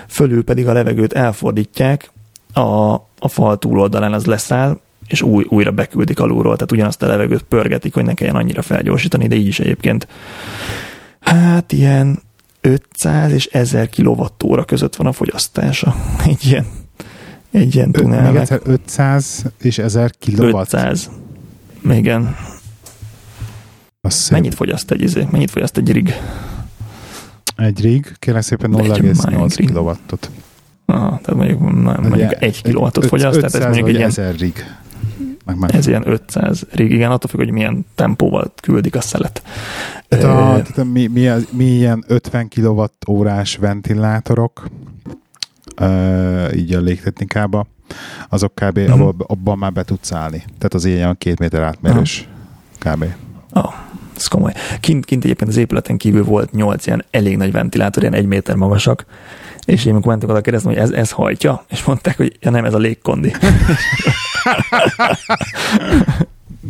fölül pedig a levegőt elfordítják, a, a fal túloldalán az leszáll, és új, újra beküldik alulról, tehát ugyanazt a levegőt pörgetik, hogy ne kelljen annyira felgyorsítani, de így is egyébként hát ilyen 500 és 1000 kWh között van a fogyasztása. Egy ilyen egy ilyen tunelnek.
Még egyszer 500 és 1000 kilowatt.
500. Igen. Mennyit fogyaszt egy izé? Mennyit fogyaszt egy rig?
Egy rig, kérlek szépen 0,8 kilowattot.
Ah, tehát mondjuk, mondjuk egy kilowattot fogyaszt, tehát ez mondjuk egy ilyen...
Ezer rig.
Meg már ez ilyen 500 rig, igen, attól függ, hogy milyen tempóval küldik a szelet.
Tehát, uh, tehát mi, mi, mi ilyen 50 kilowatt órás ventilátorok, uh, így a légtechnikába, azok kb. Uh-huh. abban, abban már be tudsz állni. Tehát az ilyen két méter átmérős uh-huh. kb.
Oh, ez komoly. Kint, kint egyébként az épületen kívül volt nyolc ilyen elég nagy ventilátor, ilyen egy méter magasak, és én amikor mentünk oda kérdezni, hogy ez, ez hajtja, és mondták, hogy ja nem, ez a légkondi.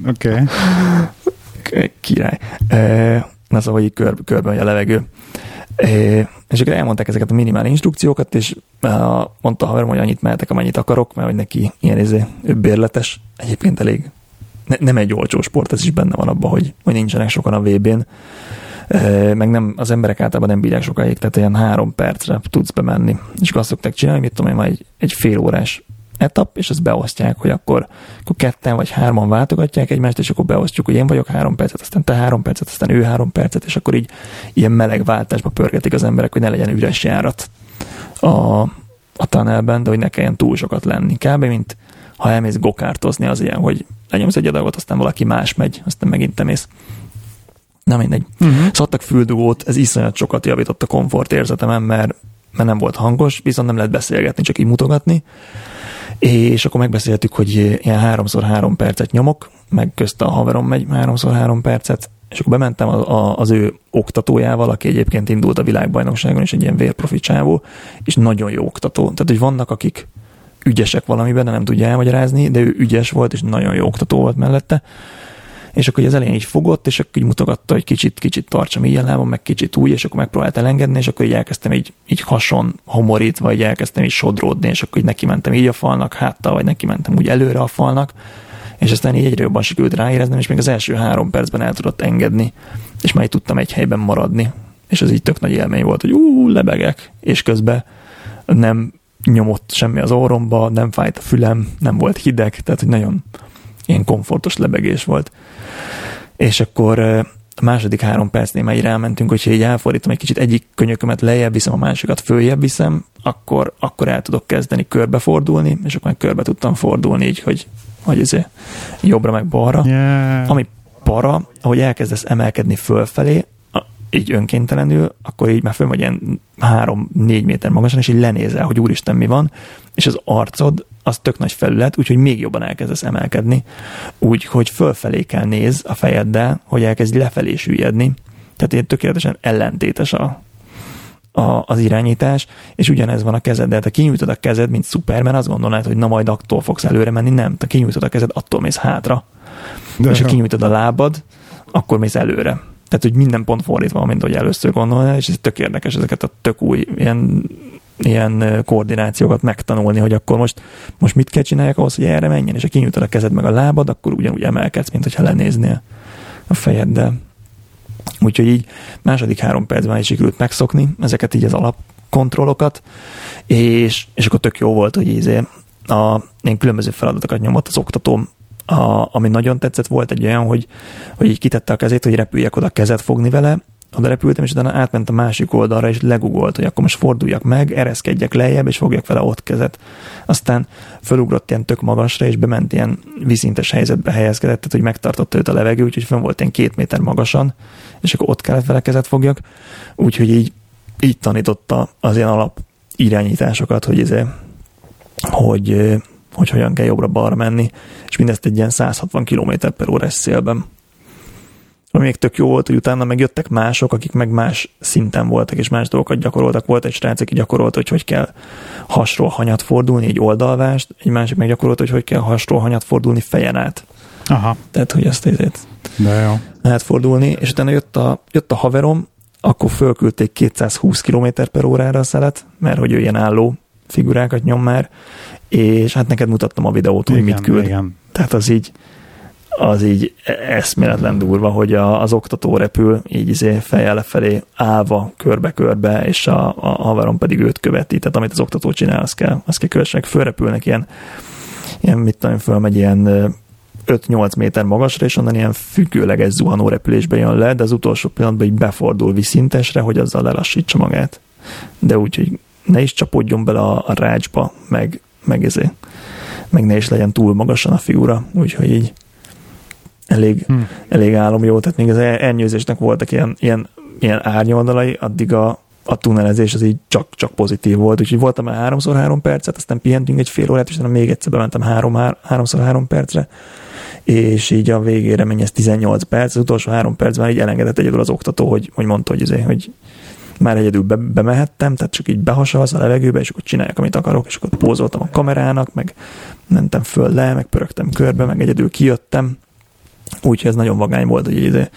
Oké.
Okay. Király. E, na szóval, így kör, körben a levegő. E, és akkor elmondták ezeket a minimál instrukciókat, és mondta a haverom, hogy annyit mehetek, amennyit akarok, mert hogy neki ilyen izé, bérletes, egyébként elég ne, nem egy olcsó sport, ez is benne van abban, hogy, hogy nincsenek sokan a VB-n, meg nem, az emberek általában nem bírják sokáig, tehát ilyen három percre tudsz bemenni. És akkor azt szokták csinálni, mit tudom én, egy, egy fél órás etap, és ezt beosztják, hogy akkor, akkor ketten vagy hárman váltogatják egymást, és akkor beosztjuk, hogy én vagyok három percet, aztán te három percet, aztán ő három percet, és akkor így ilyen meleg váltásba pörgetik az emberek, hogy ne legyen üres járat a, a tunnelben, de hogy ne kelljen túl sokat lenni. Kb. mint ha elmész gokártozni, az ilyen, hogy lenyomsz egy adagot, aztán valaki más megy, aztán megint te mész. Na mindegy. Uh-huh. Szadtak füldugót, ez iszonyat sokat javított a komfort érzetemen, mert, mert nem volt hangos, viszont nem lehet beszélgetni, csak így mutogatni. És akkor megbeszéltük, hogy ilyen háromszor három percet nyomok, meg közt a haverom megy háromszor három percet, és akkor bementem a, a, az ő oktatójával, aki egyébként indult a világbajnokságon, és egy ilyen vérprofi csávó, és nagyon jó oktató. Tehát, hogy vannak, akik ügyesek valamiben, de nem tudja elmagyarázni, de ő ügyes volt, és nagyon jó oktató volt mellette. És akkor az elején így fogott, és akkor így mutogatta, hogy kicsit, kicsit tartsam így a lábam, meg kicsit úgy, és akkor megpróbált elengedni, és akkor így elkezdtem így, így hason homorítva, vagy elkezdtem így sodródni, és akkor így neki mentem így a falnak háttal, vagy neki mentem úgy előre a falnak, és aztán így egyre jobban sikerült ráéreznem, és még az első három percben el tudott engedni, és már így tudtam egy helyben maradni. És az így tök nagy élmény volt, hogy ú, lebegek, és közben nem nyomott semmi az orromba, nem fájt a fülem, nem volt hideg, tehát hogy nagyon ilyen komfortos lebegés volt. És akkor a második három percnél már így rámentünk, hogyha így elfordítom egy kicsit egyik könyökömet lejjebb viszem, a másikat följebb viszem, akkor, akkor el tudok kezdeni körbefordulni, és akkor körbe tudtam fordulni így, hogy, hogy ezért jobbra meg balra. Yeah. Ami para, ahogy elkezdesz emelkedni fölfelé, így önkéntelenül, akkor így már föl vagy ilyen három-négy méter magasan, és így lenézel, hogy úristen mi van, és az arcod az tök nagy felület, úgyhogy még jobban elkezdesz emelkedni, úgyhogy fölfelé kell néz a fejeddel, hogy elkezd lefelé süllyedni. Tehát ilyen tökéletesen ellentétes a, a, az irányítás, és ugyanez van a kezeddel. Te kinyújtod a kezed, mint Superman, azt gondolnád, hogy na majd attól fogsz előre menni, nem. Te kinyújtod a kezed, attól mész hátra. De és ha kinyújtod a lábad, akkor mész előre. Tehát, hogy minden pont fordítva, mint hogy először gondolná, és ez tök érdekes ezeket a tök új ilyen, ilyen koordinációkat megtanulni, hogy akkor most, most mit kell csináljak ahhoz, hogy erre menjen, és ha kinyújtod a kezed meg a lábad, akkor ugyanúgy emelkedsz, mint hogyha lenéznél a fejeddel. Úgyhogy így második három percben is sikerült megszokni ezeket így az alapkontrollokat, és, és akkor tök jó volt, hogy ízé a, én különböző feladatokat nyomott az oktatóm a, ami nagyon tetszett, volt egy olyan, hogy, hogy így kitette a kezét, hogy repüljek oda kezet fogni vele, oda repültem, és utána átment a másik oldalra, és legugolt, hogy akkor most forduljak meg, ereszkedjek lejjebb, és fogjak vele ott kezet. Aztán fölugrott ilyen tök magasra, és bement ilyen viszintes helyzetbe helyezkedett, tehát hogy megtartotta őt a levegő, úgyhogy fönn volt ilyen két méter magasan, és akkor ott kellett vele kezet fogjak. Úgyhogy így, így tanította az ilyen alap irányításokat, hogy, ezért, hogy, hogy hogyan kell jobbra-balra menni, és mindezt egy ilyen 160 km per órás szélben. Ami még tök jó volt, hogy utána megjöttek mások, akik meg más szinten voltak, és más dolgokat gyakoroltak. Volt egy srác, aki gyakorolta, hogy hogy kell hasról hanyat fordulni, egy oldalvást, egy másik meg gyakorolta, hogy hogy kell hasról hanyat fordulni fejen át.
Aha.
Tehát, hogy ezt ezért
De jó.
lehet fordulni, és utána jött a, jött a haverom, akkor fölküldték 220 km per órára a szelet, mert hogy ő ilyen álló figurákat nyom már, és hát neked mutattam a videót, hogy igen, mit küld. Igen. Tehát az így, az így eszméletlen durva, hogy a, az oktató repül, így izé fejjel lefelé állva, körbe-körbe, és a, a haverom pedig őt követi, tehát amit az oktató csinál, azt kell, azt kell kövessenek, fölrepülnek ilyen, ilyen mit tudom, fölmegy ilyen 5-8 méter magasra, és onnan ilyen függőleges zuhanó repülésbe jön le, de az utolsó pillanatban így befordul viszintesre, hogy azzal lelassítsa magát. De úgy, hogy ne is csapódjon bele a, a rácsba, meg, meg ezért, meg ne is legyen túl magasan a figura, úgyhogy így elég, hmm. elég álom jó, tehát még az elnyőzésnek voltak ilyen, ilyen, ilyen árnyoldalai, addig a, a tunnelezés az így csak, csak pozitív volt, úgyhogy voltam már háromszor három percet, aztán pihentünk egy fél órát, és aztán még egyszer bementem három, háromszor három percre, és így a végére mennyi ez 18 perc, az utolsó három percben így elengedett egyedül az oktató, hogy, hogy mondta, hogy, azért, hogy már egyedül be, bemehettem, tehát csak így behasalsz a levegőbe, és akkor csinálják, amit akarok, és akkor pózoltam a kamerának, meg mentem föl le, meg pörögtem körbe, meg egyedül kijöttem, úgyhogy ez nagyon vagány volt, hogy ide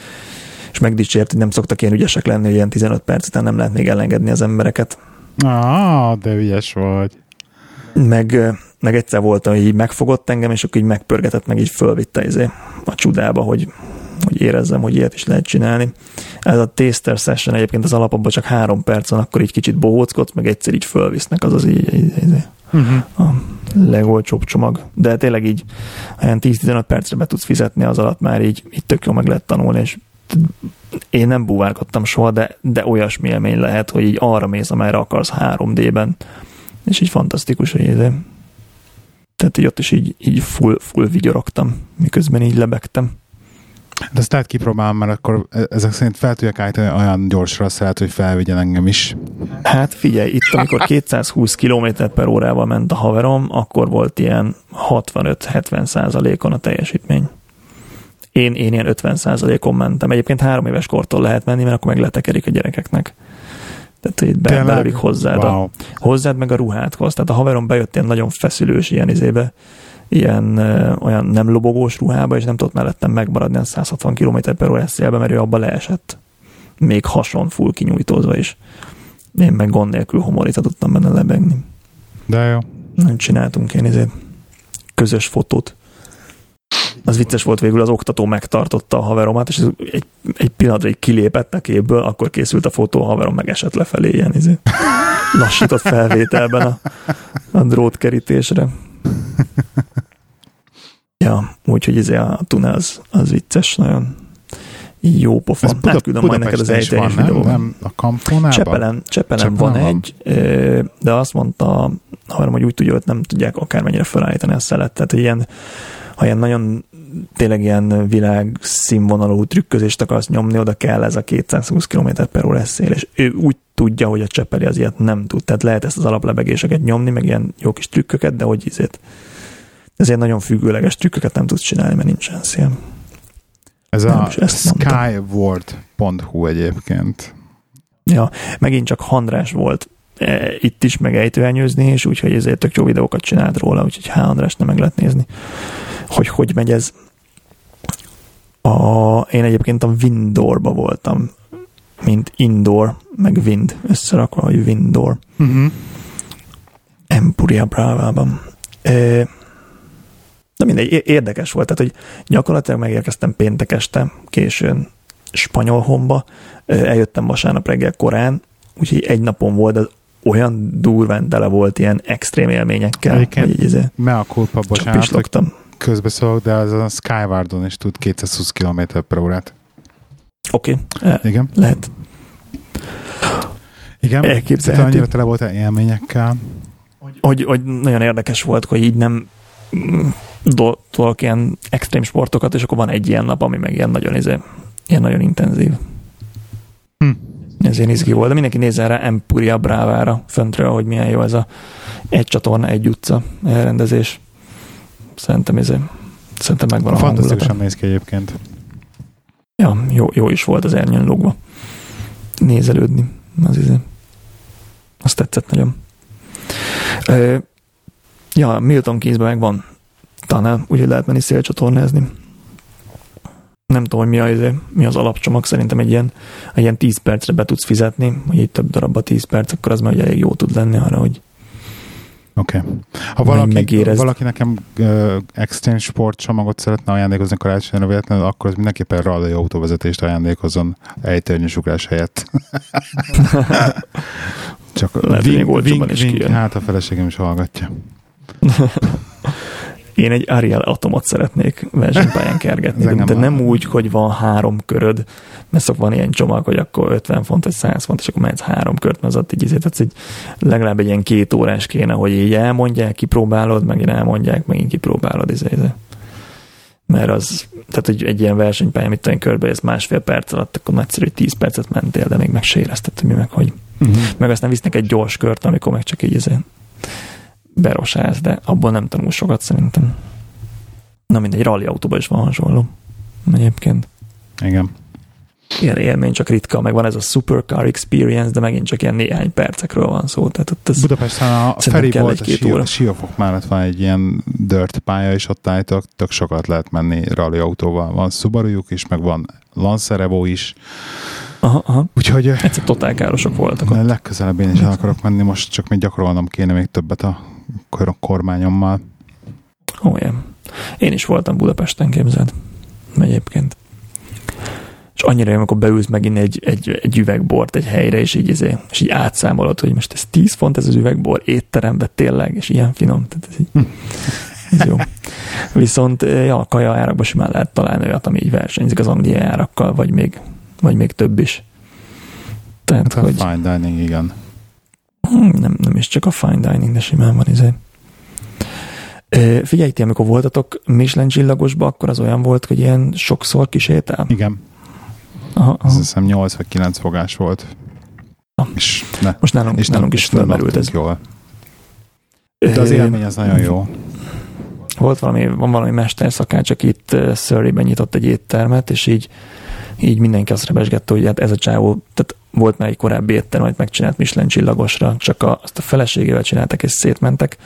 és megdicsért, hogy nem szoktak ilyen ügyesek lenni, hogy ilyen 15 perc után nem lehet még elengedni az embereket.
Ah, de ügyes vagy.
Meg, meg egyszer volt, hogy így megfogott engem, és akkor így megpörgetett, meg így fölvitte izé a csudába, hogy, hogy érezzem, hogy ilyet is lehet csinálni. Ez a taster session egyébként az alapokban csak három perc van, akkor így kicsit bohóckodsz, meg egyszer így fölvisznek, az az így, így, így uh-huh. a legolcsóbb csomag. De tényleg így olyan 10-15 percre be tudsz fizetni, az alatt már így, így tök jó meg lehet tanulni, és én nem búvárkodtam soha, de, de olyasmi élmény lehet, hogy így arra mész, amerre akarsz 3D-ben, és így fantasztikus, hogy ez tehát így ott is így, így full, full vigyorogtam, miközben így lebegtem.
De ezt tehát kipróbálom, mert akkor e- ezek szerint fel tudják állítani olyan gyorsra a hogy felvigyen engem is.
Hát figyelj, itt amikor 220 km per órával ment a haverom, akkor volt ilyen 65-70 százalékon a teljesítmény. Én, én ilyen 50 százalékon mentem. Egyébként három éves kortól lehet menni, mert akkor meg letekerik a gyerekeknek. Tehát, hogy be, belövik hozzád, wow. a, hozzád meg a ruhádhoz. Tehát a haverom bejött ilyen nagyon feszülős ilyen izébe, ilyen ö, olyan nem lobogós ruhába, és nem tudott mellettem megmaradni a 160 km per órás szélbe, mert ő abba leesett. Még hason full kinyújtózva is. Én meg gond nélkül homorita tudtam benne lebegni.
De jó.
Nem csináltunk én ezért közös fotót. Az vicces volt végül, az oktató megtartotta a haveromat, és egy, egy pillanatra egy kilépett a képből, akkor készült a fotó, a haverom meg esett lefelé ilyen izé. lassított felvételben a, a drótkerítésre. Ja, úgyhogy izé a tunnel az, az vicces, nagyon jó pofa. Ez Buda, Átküldöm majd neked az ejteljes videóban. Nem,
a kampónában?
Csepelen, Csepelen van, van egy, de azt mondta, haverom, hogy úgy tudja, hogy nem tudják akármennyire felállítani a szelet, tehát ilyen, ha ilyen nagyon tényleg ilyen világ színvonalú trükközést akarsz nyomni, oda kell ez a 220 km per órás szél, és ő úgy tudja, hogy a Csepeli az ilyet nem tud. Tehát lehet ezt az alaplebegéseket nyomni, meg ilyen jó kis trükköket, de hogy ezért, ezért nagyon függőleges trükköket nem tudsz csinálni, mert nincsen szél.
Ez nem, a skyward.hu egyébként.
Ja, megint csak Handrás volt e, itt is meg ejtőelnyőzni, és úgyhogy ezért tök jó videókat csinált róla, úgyhogy H. András nem meg lehet nézni, hogy hogy megy ez. A, én egyébként a Windorba voltam, mint indoor, meg wind összerakva, hogy Windor. Uh-huh. Empuria Brávában. E, de mindegy, érdekes volt, tehát hogy gyakorlatilag megérkeztem péntek este, későn Spanyolhomba, eljöttem vasárnap reggel korán, úgyhogy egy napon volt, az olyan durván tele volt ilyen extrém élményekkel.
Egyébként hogy izé, me a kulpa, bocsánat, közbeszólok, de az a Skywardon is tud 220 km per órát.
Oké. Okay. Igen. Lehet.
Igen, Elképzelhető. annyira tele volt élményekkel.
Hogy, hogy nagyon érdekes volt, hogy így nem tolok ilyen extrém sportokat, és akkor van egy ilyen nap, ami meg ilyen nagyon, izé, ilyen nagyon intenzív. Hm. Ez ilyen izgi volt, de mindenki nézzen rá Empuria Brávára föntről, hogy milyen jó ez a egy csatorna, egy utca elrendezés. Szerintem ez szerintem megvan a
Fantasztikusan néz ki egyébként.
Ja, jó, jó is volt az ernyőn logva. Nézelődni. Az izé. Azt tetszett nagyon. Ö, ja, Milton Keynesben meg van talán, úgyhogy lehet menni szélcsatornázni. Nem tudom, hogy mi, az, mi az alapcsomag, szerintem egy ilyen, egy ilyen 10 percre be tudsz fizetni, hogy egy több darabba 10 perc, akkor az már elég jó tud lenni arra, hogy
Oké. Okay. Ha valaki, valaki nekem uh, Exchange Sport csomagot szeretne ajándékozni karácsonyra véletlenül, akkor az mindenképpen rallai autóvezetést ajándékozon ejtőernyős ugrás helyett. Csak Lehet, ving, ving, ving, hát a feleségem is hallgatja.
Én egy Ariel Atomot szeretnék versenypályán kergetni, de, de nem úgy, hogy van három köröd, mert szok van ilyen csomag, hogy akkor 50 font, vagy 100 font, és akkor mehetsz három kört, mert az ott így, tehát így legalább egy ilyen két órás kéne, hogy így elmondják, kipróbálod, megint elmondják, megint kipróbálod, izé, izé. Mert az, tehát hogy egy ilyen versenypálya, amit olyan körbe ez másfél perc alatt, akkor nagyszerű, hogy 10 percet mentél, de még meg se érezted, hogy mi meg hogy. Uh-huh. Meg aztán visznek egy gyors kört, amikor meg csak így izé berosálsz, de abból nem tanul sokat szerintem. Na mindegy, rally autóban is van hasonló. Egyébként.
Igen.
Ilyen élmény csak ritka, meg van ez a supercar experience, de megint csak ilyen néhány percekről van szó. Tehát ott ez
Budapesten a Feri volt a Sia, Siófok mellett van egy ilyen dirt pálya, és ott állítok, tök sokat lehet menni rally autóval. Van subaru is, meg van Lancer Evo is.
Aha, aha.
Úgyhogy...
Egyszer totál károsok voltak.
Ott. Legközelebb én is el akarok menni, most csak még gyakorolnom kéne még többet a kormányommal.
Ó, oh, yeah. Én is voltam Budapesten, képzeld. Egyébként. És annyira jó, amikor beülsz megint egy, egy, egy üvegbort egy helyre, és így, izé, és így átszámolod, hogy most ez 10 font ez az üvegbor étterembe tényleg, és ilyen finom. Tehát ez, így, hm. ez jó. Viszont ja, a kaja árakban simán lehet találni olyat, ami így versenyzik az angliai árakkal, vagy még, vagy még több is.
Tehát, hát hogy, fine dining, igen.
Hmm, nem, nem is csak a fine dining, de simán van izé. Figyelj, ti, amikor voltatok Michelin csillagosba, akkor az olyan volt, hogy ilyen sokszor kisétál?
Igen. Aha, aha. Azt hiszem 8 vagy 9 fogás volt.
Ah. És ne, Most nálunk, és nálunk is felmerült ez.
Jól. De az élmény az nagyon jó.
Volt valami, van valami mesterszakács, aki itt Surrey-ben nyitott egy éttermet, és így, így mindenki azt rebesgette, hogy hát ez a csávó, tehát volt már egy korábbi étterem, amit megcsinált Michelin csillagosra, csak a, azt a feleségével csináltak, és szétmentek,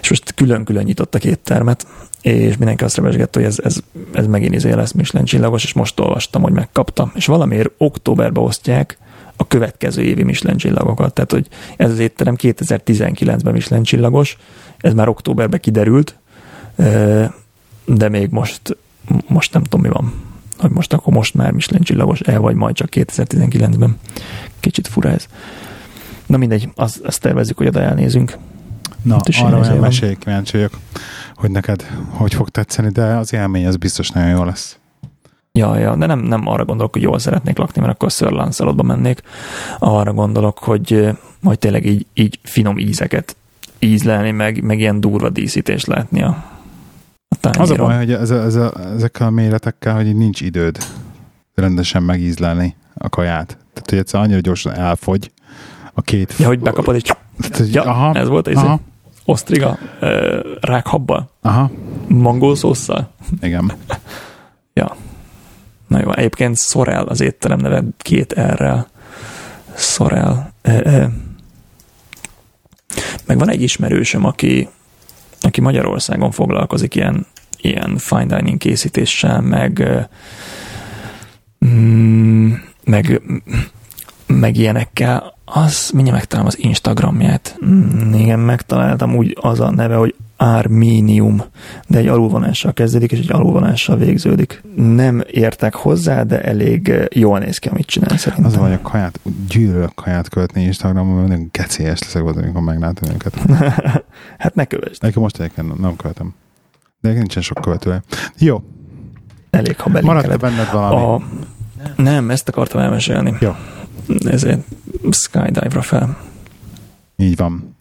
és most külön-külön nyitottak éttermet, és mindenki azt remesgette, hogy ez, ez, ez megint izé lesz Michelin csillagos, és most olvastam, hogy megkapta. És valamiért októberbe osztják a következő évi Michelin csillagokat. Tehát, hogy ez az étterem 2019-ben Michelin csillagos, ez már októberben kiderült, de még most, most nem tudom, mi van. Hogy most akkor most már Michelin csillagos el, vagy majd csak 2019-ben. Kicsit fura ez. Na mindegy, azt, azt tervezzük, hogy oda elnézünk.
Na, arra olyan mesélj, kíváncsi vagyok, hogy neked hogy fog tetszeni, de az élmény az biztos nagyon jó lesz.
Ja, ja, de nem, nem arra gondolok, hogy jól szeretnék lakni, mert akkor Sir Lancelotba mennék. Arra gondolok, hogy majd tényleg így, így finom ízeket ízlelni, meg, meg ilyen durva díszítés látni a,
a. Az a baj, hogy ez a, ez a, ezekkel a méretekkel, hogy így nincs időd rendesen megízlelni a kaját. Tehát, hogy egyszer annyira gyorsan elfogy a két...
Ja, hogy bekapod egy... Tehát, ja, aha, ez volt ez osztriga uh, rákhabbal.
Aha.
Mangószósszal.
Igen.
ja. Na jó, egyébként Sorel az étterem neve két R-rel. Sorel. Meg van egy ismerősöm, aki, aki Magyarországon foglalkozik ilyen, ilyen fine dining készítéssel, meg mm, meg meg ilyenekkel, az mindjárt megtalálom az Instagramját. Mm, igen, megtaláltam úgy az a neve, hogy Arminium, de egy alulvonással kezdődik, és egy alulvonással végződik. Nem értek hozzá, de elég eh, jól néz ki, amit csinál szerintem.
Az vagy a kaját, gyűlölök kaját követni Instagramon, mert nagyon gecélyes leszek volt, amikor meglátom őket.
hát ne kövesd.
Nekem most egyébként nem követem. De nincsen sok követője. Jó.
Elég, ha
Maradt benned valami? A...
Nem, ezt akartam elmesélni.
Jó
ezért skydive-ra fel.
Így van.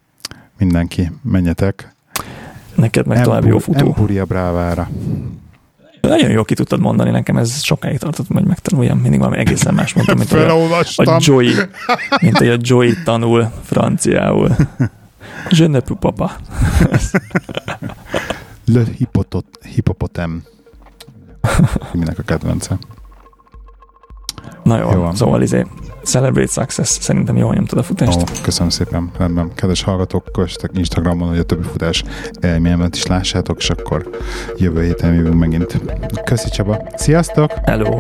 Mindenki, menjetek.
Neked meg tovább jó futó.
Empuria Brávára.
Nagyon jó ki tudtad mondani nekem, ez sokáig tartott, hogy megtanuljam. Mindig valami egészen más mondtam, mint a, a Joey, mint hogy a Joey tanul franciául. Je ne peux papa.
Le hipotot, hipopotem. Minek a kedvence.
Na jó, jó szóval izé, Celebrate Success szerintem jól nyomtad a futást. Ó,
köszönöm szépen, rendben. Kedves hallgatók, kövessetek Instagramon, hogy a többi futás élményemet is lássátok, és akkor jövő héten jövünk megint. Köszi Csaba, sziasztok!
Hello!